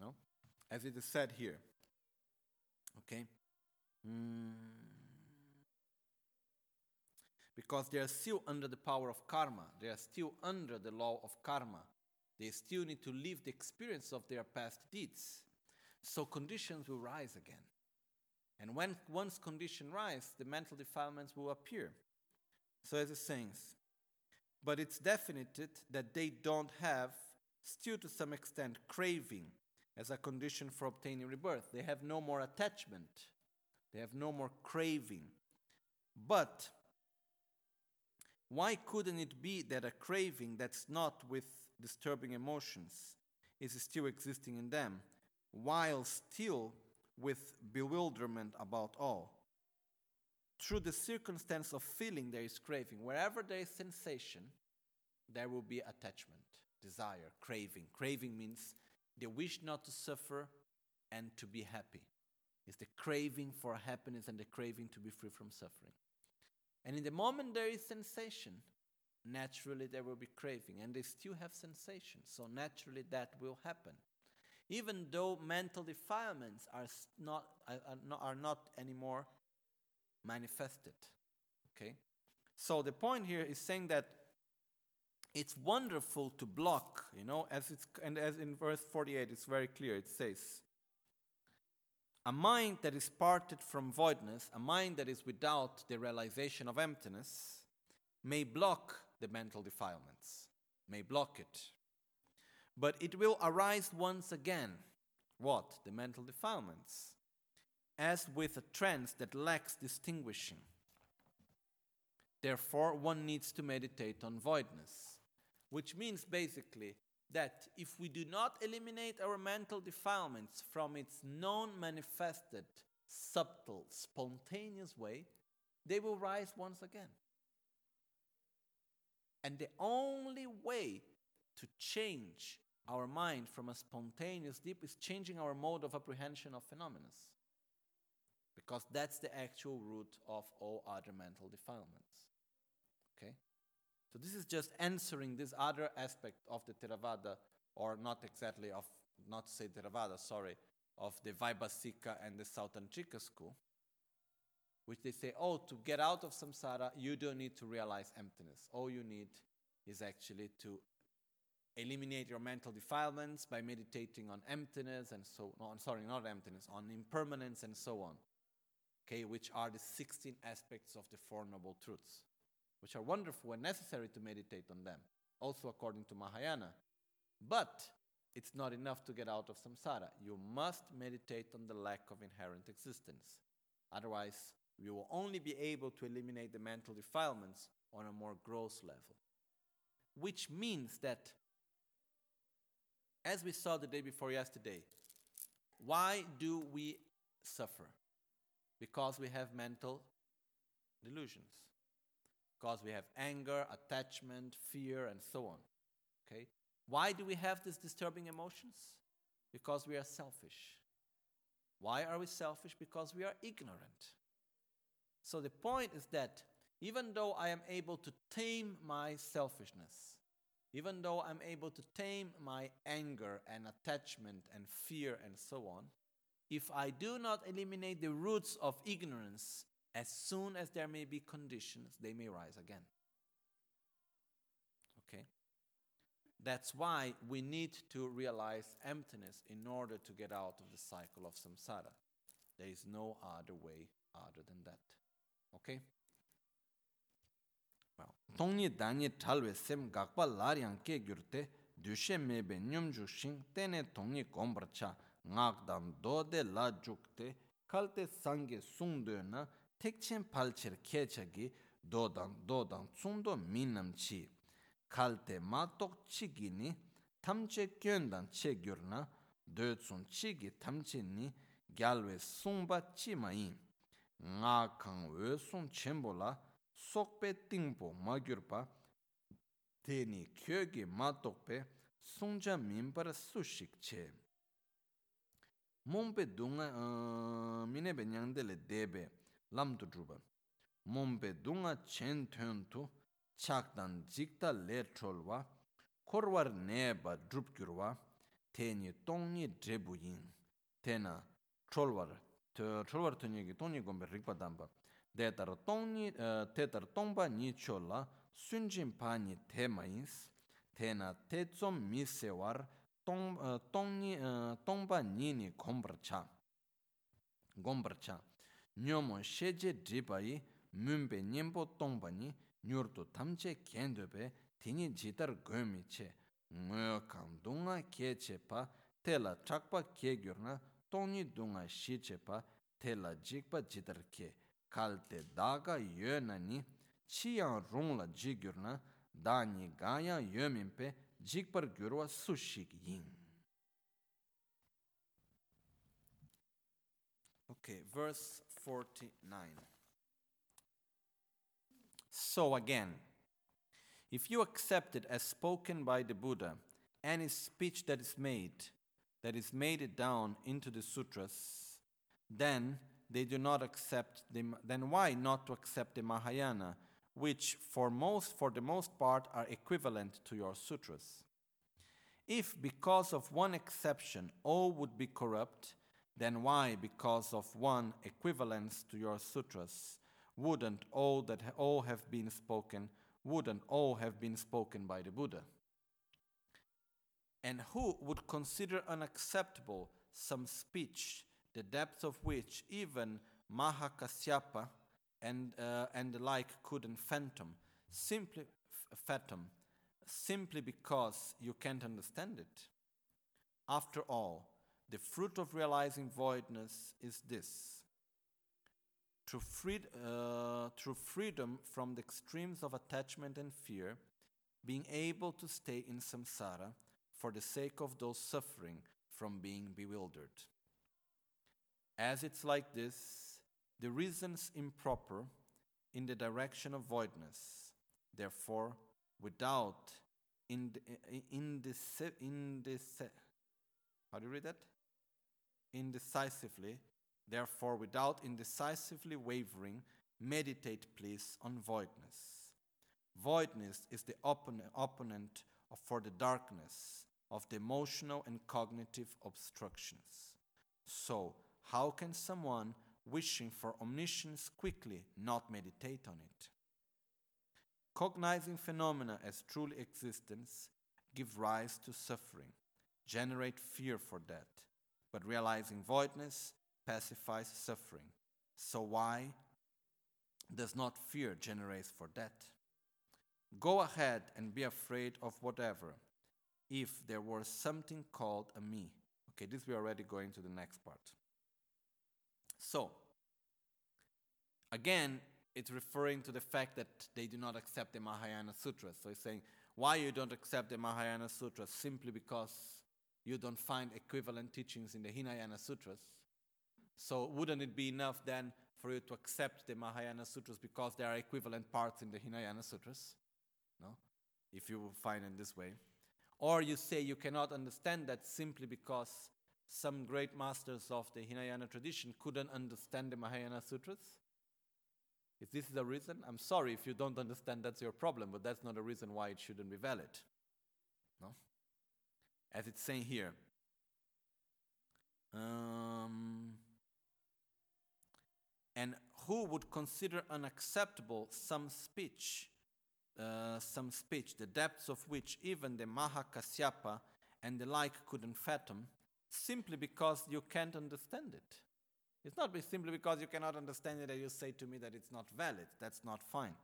No? As it is said here. Okay? Mm. Because they are still under the power of karma. They are still under the law of karma. They still need to live the experience of their past deeds. So conditions will rise again. And when once conditions rise, the mental defilements will appear. So as it says, but it's definite that they don't have, still to some extent, craving as a condition for obtaining rebirth. They have no more attachment, they have no more craving. But why couldn't it be that a craving that's not with disturbing emotions is still existing in them, while still with bewilderment about all? Through the circumstance of feeling there is craving. Wherever there is sensation, there will be attachment, desire, craving. Craving means the wish not to suffer and to be happy. It's the craving for happiness and the craving to be free from suffering. And in the moment there is sensation, naturally there will be craving, and they still have sensation, so naturally that will happen. Even though mental defilements are not, are not, are not anymore manifested. Okay? So the point here is saying that it's wonderful to block, you know, as it's and as in verse 48 it's very clear. It says, a mind that is parted from voidness, a mind that is without the realization of emptiness, may block the mental defilements, may block it. But it will arise once again. What? The mental defilements. As with a trance that lacks distinguishing. Therefore, one needs to meditate on voidness, which means basically that if we do not eliminate our mental defilements from its non manifested, subtle, spontaneous way, they will rise once again. And the only way to change our mind from a spontaneous deep is changing our mode of apprehension of phenomena. Because that's the actual root of all other mental defilements. So this is just answering this other aspect of the Theravada, or not exactly of, not to say Theravada, sorry, of the Vaibhasika and the Sautrantika school, which they say, oh, to get out of samsara, you don't need to realize emptiness. All you need is actually to eliminate your mental defilements by meditating on emptiness and so on, sorry, not emptiness, on impermanence and so on. Okay, which are the 16 aspects of the Four Noble Truths which are wonderful and necessary to meditate on them, also according to Mahayana. But it's not enough to get out of samsara. You must meditate on the lack of inherent existence. Otherwise, you will only be able to eliminate the mental defilements on a more gross level. Which means that, as we saw the day before yesterday, why do we suffer? Because we have mental delusions because we have anger, attachment, fear, and so on. Okay? Why do we have these disturbing emotions? Because we are selfish. Why are we selfish? Because we are ignorant. So the point is that even though I am able to tame my selfishness, even though I'm able to tame my anger and attachment and fear and so on, if I do not eliminate the roots of ignorance as soon as there may be conditions, they may rise again. Okay? That's why we need to realize emptiness in order to get out of the cycle of samsara. There is no other way other than that. Okay? Well, Tongni danyi talwe sem gakpa lar yang ke gyurte dushe mebe nyumju shing tene tongni gombarcha ngak dan do de la jukte kalte sange sungde na tekchen palcher kechagi dodan dodan tsumdo minnamchi kalte ma tok chigi ni tamche kyöndan che gyurna dötsun chigi tamche ni gyalwe sungba chi mayin nga kang we sun chenpo la sokpe tingpo ma gyurpa teni kyogi ma tokpe sungja minpar sushik che mungpe dunga minebe nyangdele debe lam tu drupa mombe dunga chen thyon tu chak dan jikta le cholwa korwar neba drup gyurwa teni tongni drebu yin. Tena cholwar cholwar tonyi ki tongni gombe rikpa damba. De tar tongni e, te tar tongba ni cholla sunjin pa ni te mayins tena te tsom mi sewar e, tongni e, tongba ni ni gombar cha. Gombar cha. nyomo sheje dribayi mumbe nyembo tongbani nyurdu tamche kendobe tingi jitar gomi che ngoyo kan dunga ke che pa tela chakpa ke gyurna tongi dunga shi che pa tela jikpa jitar ke kalte daga yo nani chiyang rungla jigyurna dani gaya yo minpe jikpar gyurwa sushik yin Okay, verse 49. So again, if you accept it as spoken by the Buddha, any speech that is made, that is made it down into the sutras, then they do not accept the, then why not to accept the Mahayana, which for most for the most part are equivalent to your sutras? If because of one exception all would be corrupt, then why because of one equivalence to your sutras wouldn't all that all have been spoken wouldn't all have been spoken by the Buddha? And who would consider unacceptable some speech, the depth of which even Mahakasyapa and, uh, and the like couldn't fathom, simply fathom, simply because you can't understand it? After all, the fruit of realizing voidness is this through, freed, uh, through freedom from the extremes of attachment and fear, being able to stay in samsara for the sake of those suffering from being bewildered. As it's like this, the reasons improper in the direction of voidness, therefore, without in the, in the, in the, how do you read that? Indecisively, Therefore, without indecisively wavering, meditate, please, on voidness. Voidness is the oppon- opponent for the darkness of the emotional and cognitive obstructions. So, how can someone wishing for omniscience quickly not meditate on it? Cognizing phenomena as truly existence give rise to suffering, generate fear for that, but realizing voidness pacifies suffering. So why does not fear generate for that? Go ahead and be afraid of whatever, if there were something called a me. Okay, this we're already going to the next part. So, again, it's referring to the fact that they do not accept the Mahayana Sutras. So it's saying, why you don't accept the Mahayana Sutras? Simply because you don't find equivalent teachings in the Hinayana Sutras. So wouldn't it be enough then for you to accept the Mahayana Sutras because there are equivalent parts in the Hinayana Sutras? No? If you find it this way. Or you say you cannot understand that simply because some great masters of the Hinayana tradition couldn't understand the Mahayana Sutras? If this is a reason, I'm sorry if you don't understand that's your problem, but that's not a reason why it shouldn't be valid. No? As it's saying here. Um, and who would consider unacceptable some speech, uh, some speech, the depths of which even the Mahakasyapa and the like couldn't fathom, simply because you can't understand it. It's not simply because you cannot understand it that you say to me that it's not valid. That's not fine.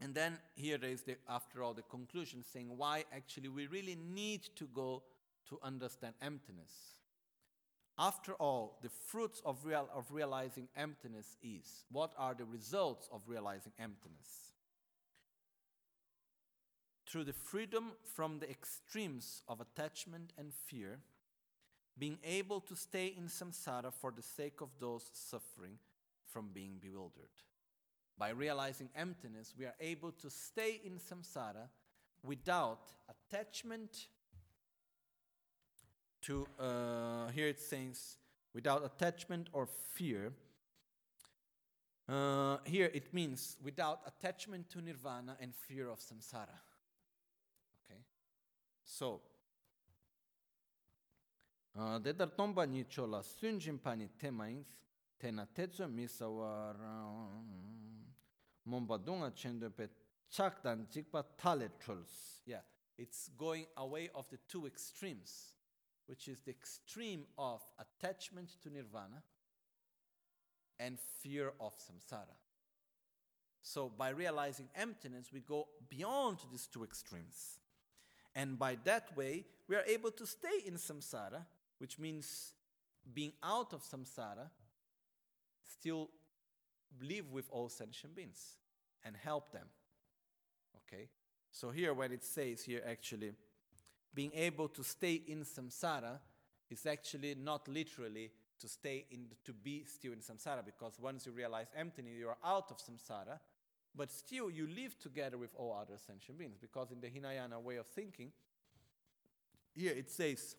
And then here is the, after all, the conclusion saying why actually we really need to go to understand emptiness. After all, the fruits of, real, of realizing emptiness is what are the results of realizing emptiness? Through the freedom from the extremes of attachment and fear, being able to stay in samsara for the sake of those suffering from being bewildered. By realizing emptiness, we are able to stay in samsara without attachment to, uh, here it says, without attachment or fear. Uh, here it means without attachment to nirvana and fear of samsara. Okay? So, uh, de dar tomba ni chola sunjin pani temains tena Yeah, it's going away of the two extremes, which is the extreme of attachment to nirvana and fear of samsara. So, by realizing emptiness, we go beyond these two extremes. And by that way, we are able to stay in samsara, which means being out of samsara, still live with all sentient beings and help them. Okay? So, here, when it says here actually, being able to stay in samsara is actually not literally to stay in, to be still in samsara, because once you realize emptiness, you are out of samsara, but still you live together with all other sentient beings, because in the Hinayana way of thinking, here it says,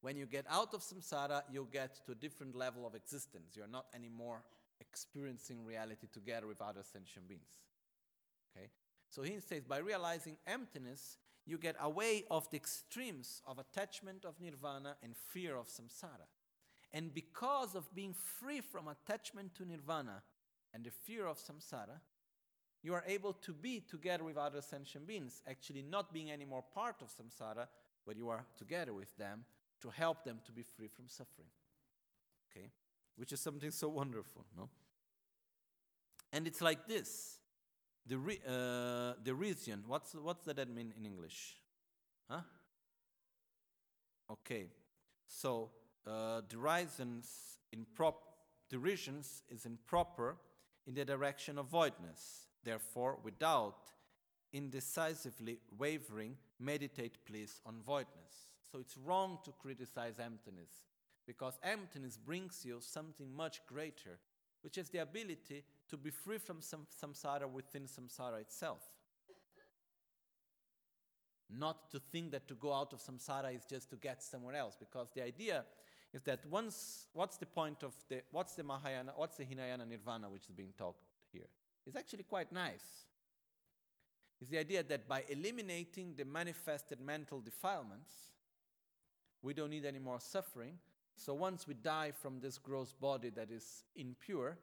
when you get out of samsara, you get to a different level of existence. You're not anymore experiencing reality together with other sentient beings. Okay? So he says, by realizing emptiness, you get away of the extremes of attachment of nirvana and fear of samsara. And because of being free from attachment to nirvana and the fear of samsara, you are able to be together with other sentient beings, actually not being any more part of samsara, but you are together with them to help them to be free from suffering. Okay? Which is something so wonderful, no? And it's like this. The, re- uh, the reason, what's, what's that mean in English? Huh? Okay. So, uh, derisons in prop derisions is improper in the direction of voidness. Therefore, without indecisively wavering, meditate please on voidness. So it's wrong to criticize emptiness because emptiness brings you something much greater, which is the ability to be free from some samsara within samsara itself. Not to think that to go out of samsara is just to get somewhere else, because the idea is that once, what's the point of the, what's the Mahayana, what's the Hinayana Nirvana which is being talked here? It's actually quite nice. It's the idea that by eliminating the manifested mental defilements, we don't need any more suffering. So once we die from this gross body that is impure,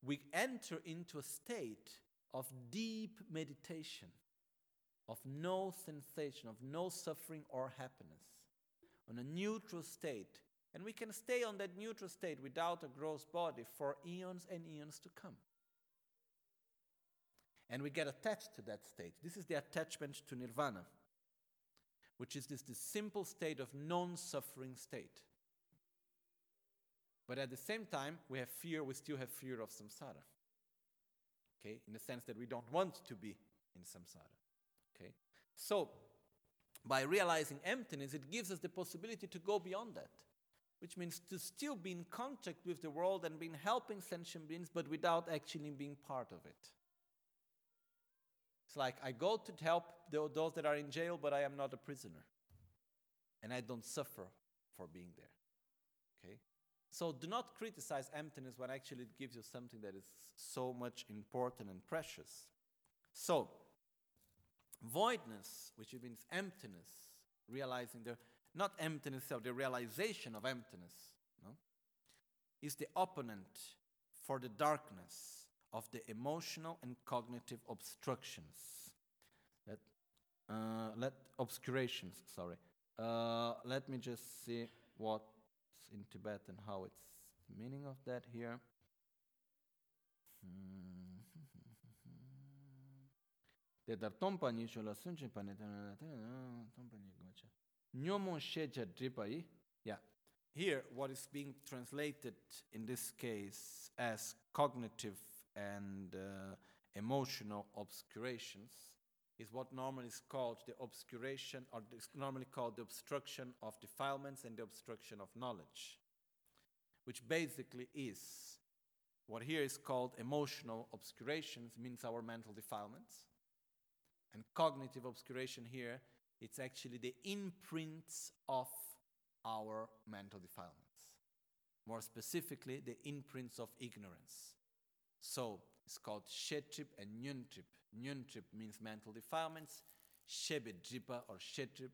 we enter into a state of deep meditation, of no sensation, of no suffering or happiness, on a neutral state. And we can stay on that neutral state without a gross body for eons and eons to come. And we get attached to that state. This is the attachment to nirvana, which is this, this simple state of non suffering state. But at the same time, we have fear, we still have fear of samsara. Okay? In the sense that we don't want to be in samsara. Okay? So, by realizing emptiness, it gives us the possibility to go beyond that, which means to still be in contact with the world and being helping sentient beings, but without actually being part of it. It's like I go to help those that are in jail, but I am not a prisoner. And I don't suffer for being there. Okay? So do not criticize emptiness when actually it gives you something that is so much important and precious. So, voidness, which means emptiness, realizing the not emptiness of the realization of emptiness, no, is the opponent for the darkness of the emotional and cognitive obstructions. Let, uh, let obscurations, sorry. Uh, let me just see what's in Tibetan, how it's the meaning of that here. Te dar sânge panetana tompani gocha. Nyomo dripai. Yeah. Here, what is being translated in this case as cognitive and uh, emotional obscurations is what normally is called the obscuration, or is normally called the obstruction of defilements and the obstruction of knowledge, which basically is what here is called emotional obscurations, means our mental defilements, and cognitive obscuration here, it's actually the imprints of our mental defilements. More specifically, the imprints of ignorance. So it's called Shetrip and Nyuntrip. Nyuntrip means mental defilements. Shebedripa or Shetrip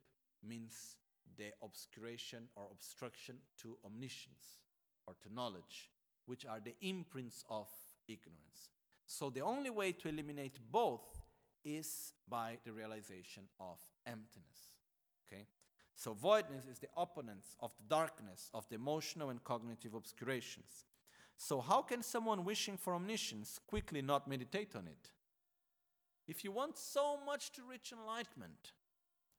means the obscuration or obstruction to omniscience or to knowledge, which are the imprints of ignorance. So the only way to eliminate both is by the realization of emptiness. Okay? So voidness is the opponents of the darkness, of the emotional and cognitive obscurations. So how can someone wishing for omniscience quickly not meditate on it? If you want so much to reach enlightenment,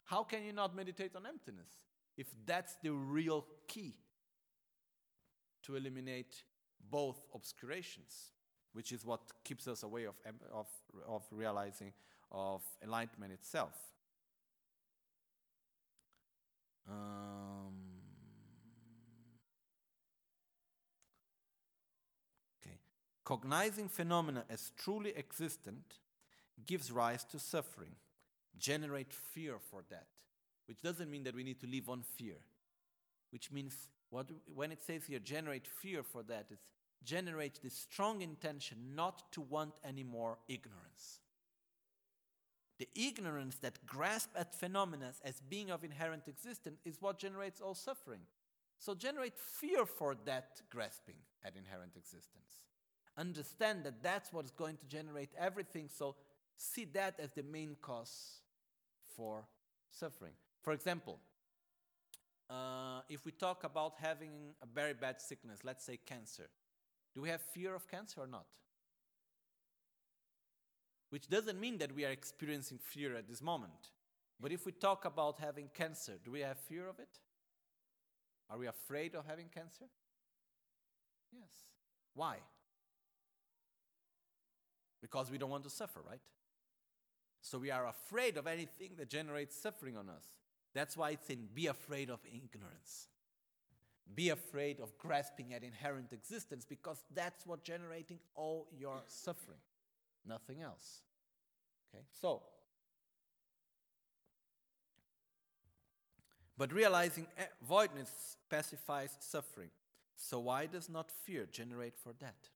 how can you not meditate on emptiness? If that's the real key to eliminate both obscurations, which is what keeps us away of, of, of realizing of enlightenment itself. Um, okay. Cognizing phenomena as truly existent gives rise to suffering. Generate fear for that, which doesn't mean that we need to live on fear, which means what, when it says here generate fear for that, it's generate the strong intention not to want any more ignorance. The ignorance that grasps at phenomena as being of inherent existence is what generates all suffering. So generate fear for that grasping at inherent existence. Understand that that's what's going to generate everything. So see that as the main cause for suffering. For example, uh, if we talk about having a very bad sickness, let's say cancer, do we have fear of cancer or not? Which doesn't mean that we are experiencing fear at this moment. But if we talk about having cancer, do we have fear of it? Are we afraid of having cancer? Yes. Why? Because we don't want to suffer, right? So we are afraid of anything that generates suffering on us. That's why it's in be afraid of ignorance. Be afraid of grasping at inherent existence because that's what generating all your suffering. Nothing else. Okay? So But realizing voidness pacifies suffering. So why does not fear generate for that?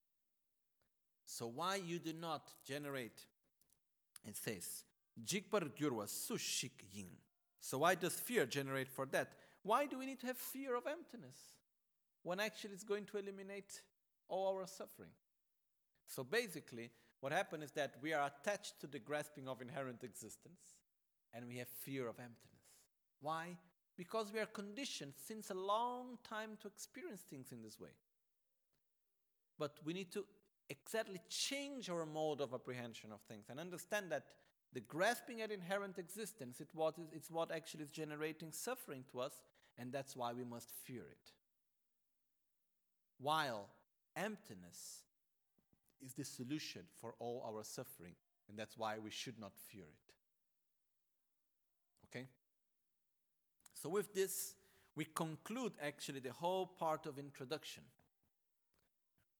So why you do not generate it says, Jigpar gyurwa sushik yin. So why does fear generate for that? Why do we need to have fear of emptiness when actually it's going to eliminate all our suffering? So basically, what happens is that we are attached to the grasping of inherent existence and we have fear of emptiness. Why? Because we are conditioned since a long time to experience things in this way. But we need to exactly change our mode of apprehension of things and understand that the grasping at inherent existence it what is, it's what actually is generating suffering to us and that's why we must fear it. While emptiness is the solution for all our suffering and that's why we should not fear it. Okay? So with this we conclude actually the whole part of introduction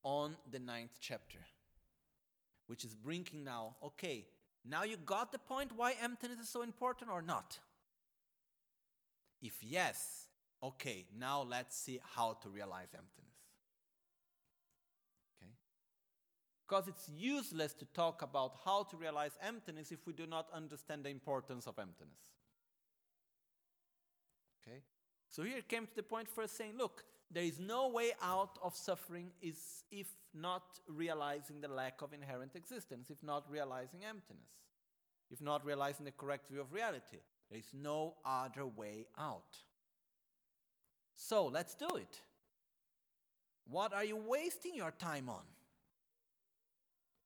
on the ninth chapter, which is bringing now, okay, now you got the point why emptiness is so important or not? If yes, okay, now let's see how to realize emptiness. Okay? Because it's useless to talk about how to realize emptiness if we do not understand the importance of emptiness. Okay? So here it came to the point first saying, look, there is no way out of suffering is if not realizing the lack of inherent existence, if not realizing emptiness, if not realizing the correct view of reality. There is no other way out. So let's do it. What are you wasting your time on?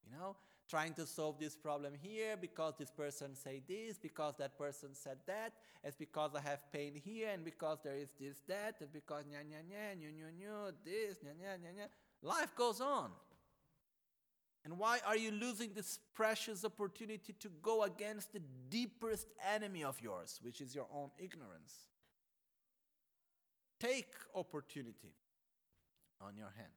You know, trying to solve this problem here because this person said this, because that person said that, it's because I have pain here, and because there is this, that, and because nya nya nya, nya nya, this, nya nya nya nya. Life goes on. And why are you losing this precious opportunity to go against the deepest enemy of yours, which is your own ignorance? Take opportunity on your hand.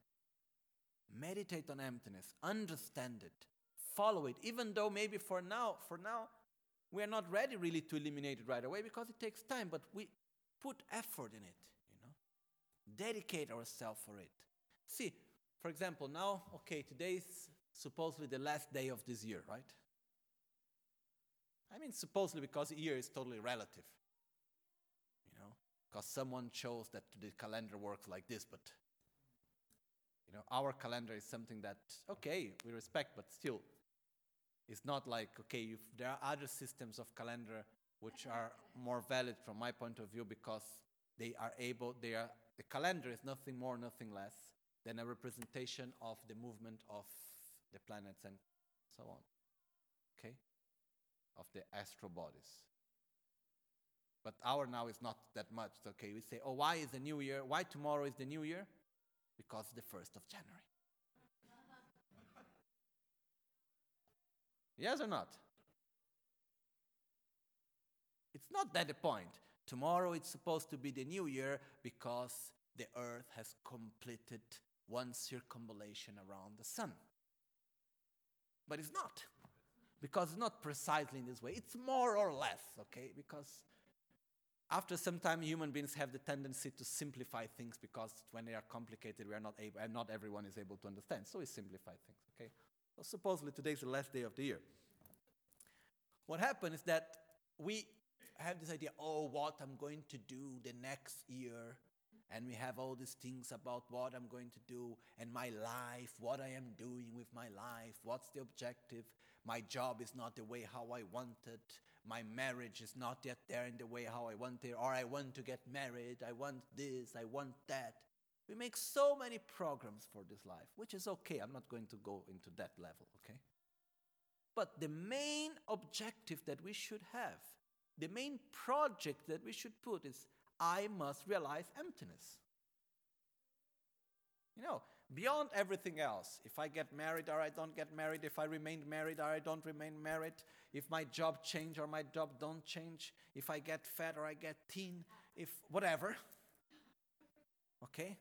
Meditate on emptiness, understand it, follow it, even though maybe for now, for now, we are not ready really to eliminate it right away because it takes time, but we put effort in it, you know, dedicate ourselves for it. See, for example, now, okay, today is supposedly the last day of this year, right? I mean, supposedly because year is totally relative, you know, because someone chose that the calendar works like this, but You know, our calendar is something that, okay, we respect, but still, it's not like, okay, there are other systems of calendar which are more valid from my point of view because they are able, they are, the calendar is nothing more, nothing less than a representation of the movement of the planets and so on. Okay? Of the astral bodies. But our now is not that much. Okay, we say, oh, why is the new year? Why tomorrow is the new year? Because the 1st of January. Yes or not? It's not that the point. Tomorrow it's supposed to be the new year because the earth has completed one circumambulation around the sun. But it's not. Because it's not precisely in this way. It's more or less, okay? Because after some time, human beings have the tendency to simplify things because when they are complicated, we are not able, and not everyone is able to understand. So we simplify things, okay? So supposedly today's the last day of the year. What happened is that we have this idea, oh, what I'm going to do the next year. And we have all these things about what I'm going to do and my life, what I am doing with my life, what's the objective. My job is not the way how I want it. My marriage is not yet there in the way how I want it. Or I want to get married. I want this. I want that. We make so many programs for this life, which is okay. I'm not going to go into that level, okay? But the main objective that we should have the main project that we should put is I must realize emptiness. You know, beyond everything else, if I get married or I don't get married, if I remain married or I don't remain married, if my job change or my job don't change, if I get fat or I get thin, if whatever. Okay?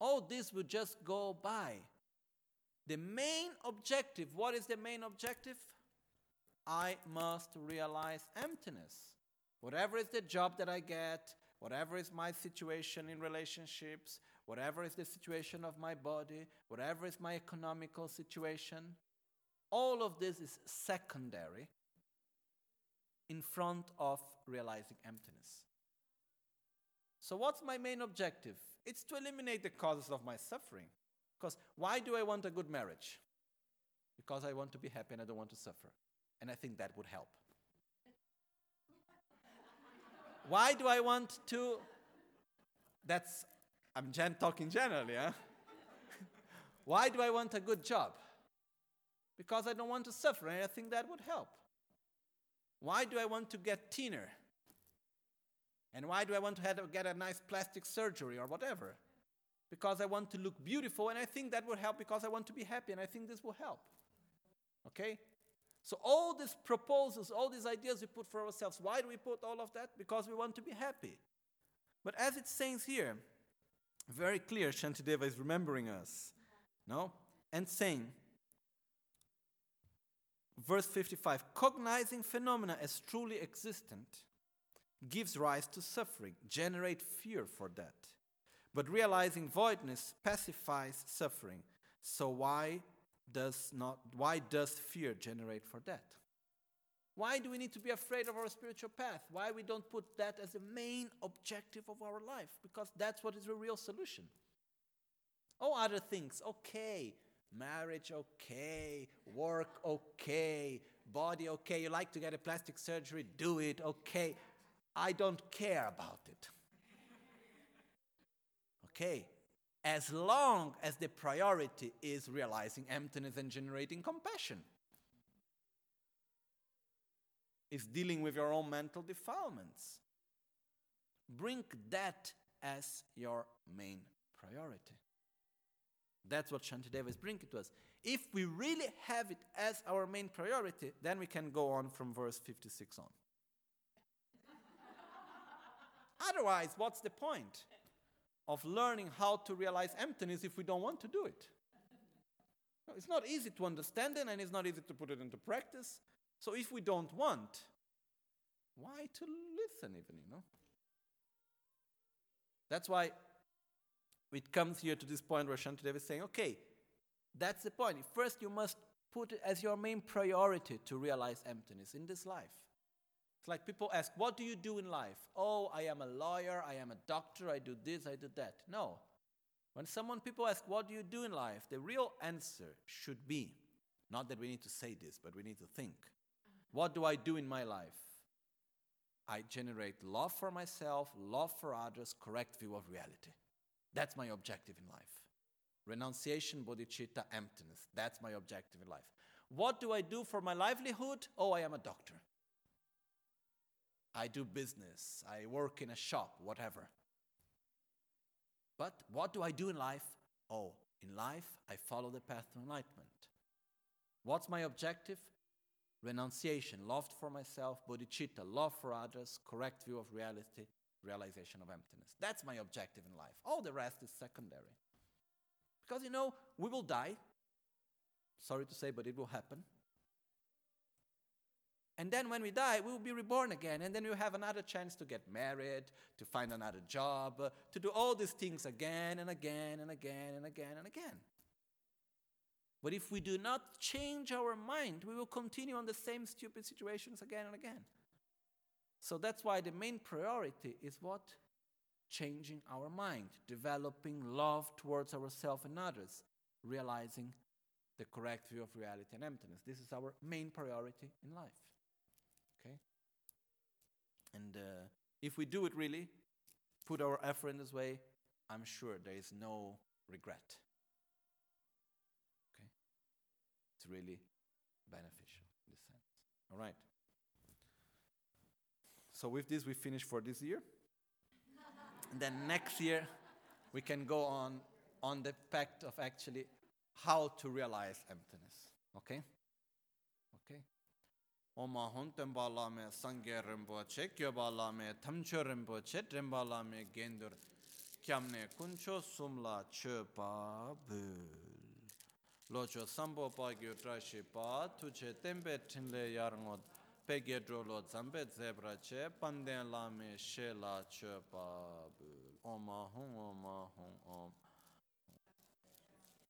All this will just go by. The main objective, what is the main objective? I must realize emptiness. Whatever is the job that I get, whatever is my situation in relationships, whatever is the situation of my body, whatever is my economical situation, all of this is secondary in front of realizing emptiness. So, what's my main objective? It's to eliminate the causes of my suffering. Because why do I want a good marriage? Because I want to be happy and I don't want to suffer. And I think that would help. Why do I want to? That's, I'm gen- talking generally, huh? Why do I want a good job? Because I don't want to suffer, and I think that would help. Why do I want to get thinner? And why do I want to have, get a nice plastic surgery or whatever? Because I want to look beautiful, and I think that would help because I want to be happy, and I think this will help. Okay? So, all these proposals, all these ideas we put for ourselves, why do we put all of that? Because we want to be happy. But as it says here, very clear, Shantideva is remembering us, no? And saying, verse 55 cognizing phenomena as truly existent gives rise to suffering, generate fear for that. But realizing voidness pacifies suffering. So, why does not why does fear generate for that? Why do we need to be afraid of our spiritual path? Why we don't put that as the main objective of our life? Because that's what is the real solution. All other things. Okay. Marriage okay. Work okay. Body okay. You like to get a plastic surgery? Do it okay i don't care about it okay as long as the priority is realizing emptiness and generating compassion. Is dealing with your own mental defilements. Bring that as your main priority. That's what Shantideva is bringing to us. If we really have it as our main priority, then we can go on from verse 56 on. Otherwise, what's the point? of learning how to realize emptiness if we don't want to do it. It's not easy to understand it and it's not easy to put it into practice. So if we don't want, why to listen even, you know? That's why it comes here to this point where Shantideva is saying, okay, that's the point. First, you must put it as your main priority to realize emptiness in this life. It's like people ask, What do you do in life? Oh, I am a lawyer, I am a doctor, I do this, I do that. No. When someone people ask, What do you do in life? the real answer should be not that we need to say this, but we need to think. What do I do in my life? I generate love for myself, love for others, correct view of reality. That's my objective in life. Renunciation, bodhicitta, emptiness. That's my objective in life. What do I do for my livelihood? Oh, I am a doctor. I do business. I work in a shop, whatever. But what do I do in life? Oh, in life, I follow the path to enlightenment. What's my objective? Renunciation, love for myself, bodhicitta, love for others, correct view of reality, realization of emptiness. That's my objective in life. All the rest is secondary. Because you know, we will die. Sorry to say, but it will happen. And then when we die, we will be reborn again. And then we'll have another chance to get married, to find another job, to do all these things again and again and again and again and again. But if we do not change our mind, we will continue on the same stupid situations again and again. So that's why the main priority is what? Changing our mind, developing love towards ourselves and others, realizing the correct view of reality and emptiness. This is our main priority in life. And uh, if we do it really, put our effort in this way, I'm sure there is no regret. Okay? It's really beneficial in this sense. All right. So with this, we finish for this year. and then next year, we can go on on the fact of actually how to realize emptiness. Okay? Oma Hontempa Lame Sangye Rinpoche, Kyoba Lame Tamcho Rinpoche, Rinpa Lame Gendur, Kyamne Kuncho Sumla Chöpa Bül. Locho Sampo Pagyo Trashi Pa, Tuche Tempe Tinle Yarngot, Pegye Drolo Zambe Zebra Che, Panden Lame Shela Chöpa Bül. Oma Hong, Oma Hong, Oma.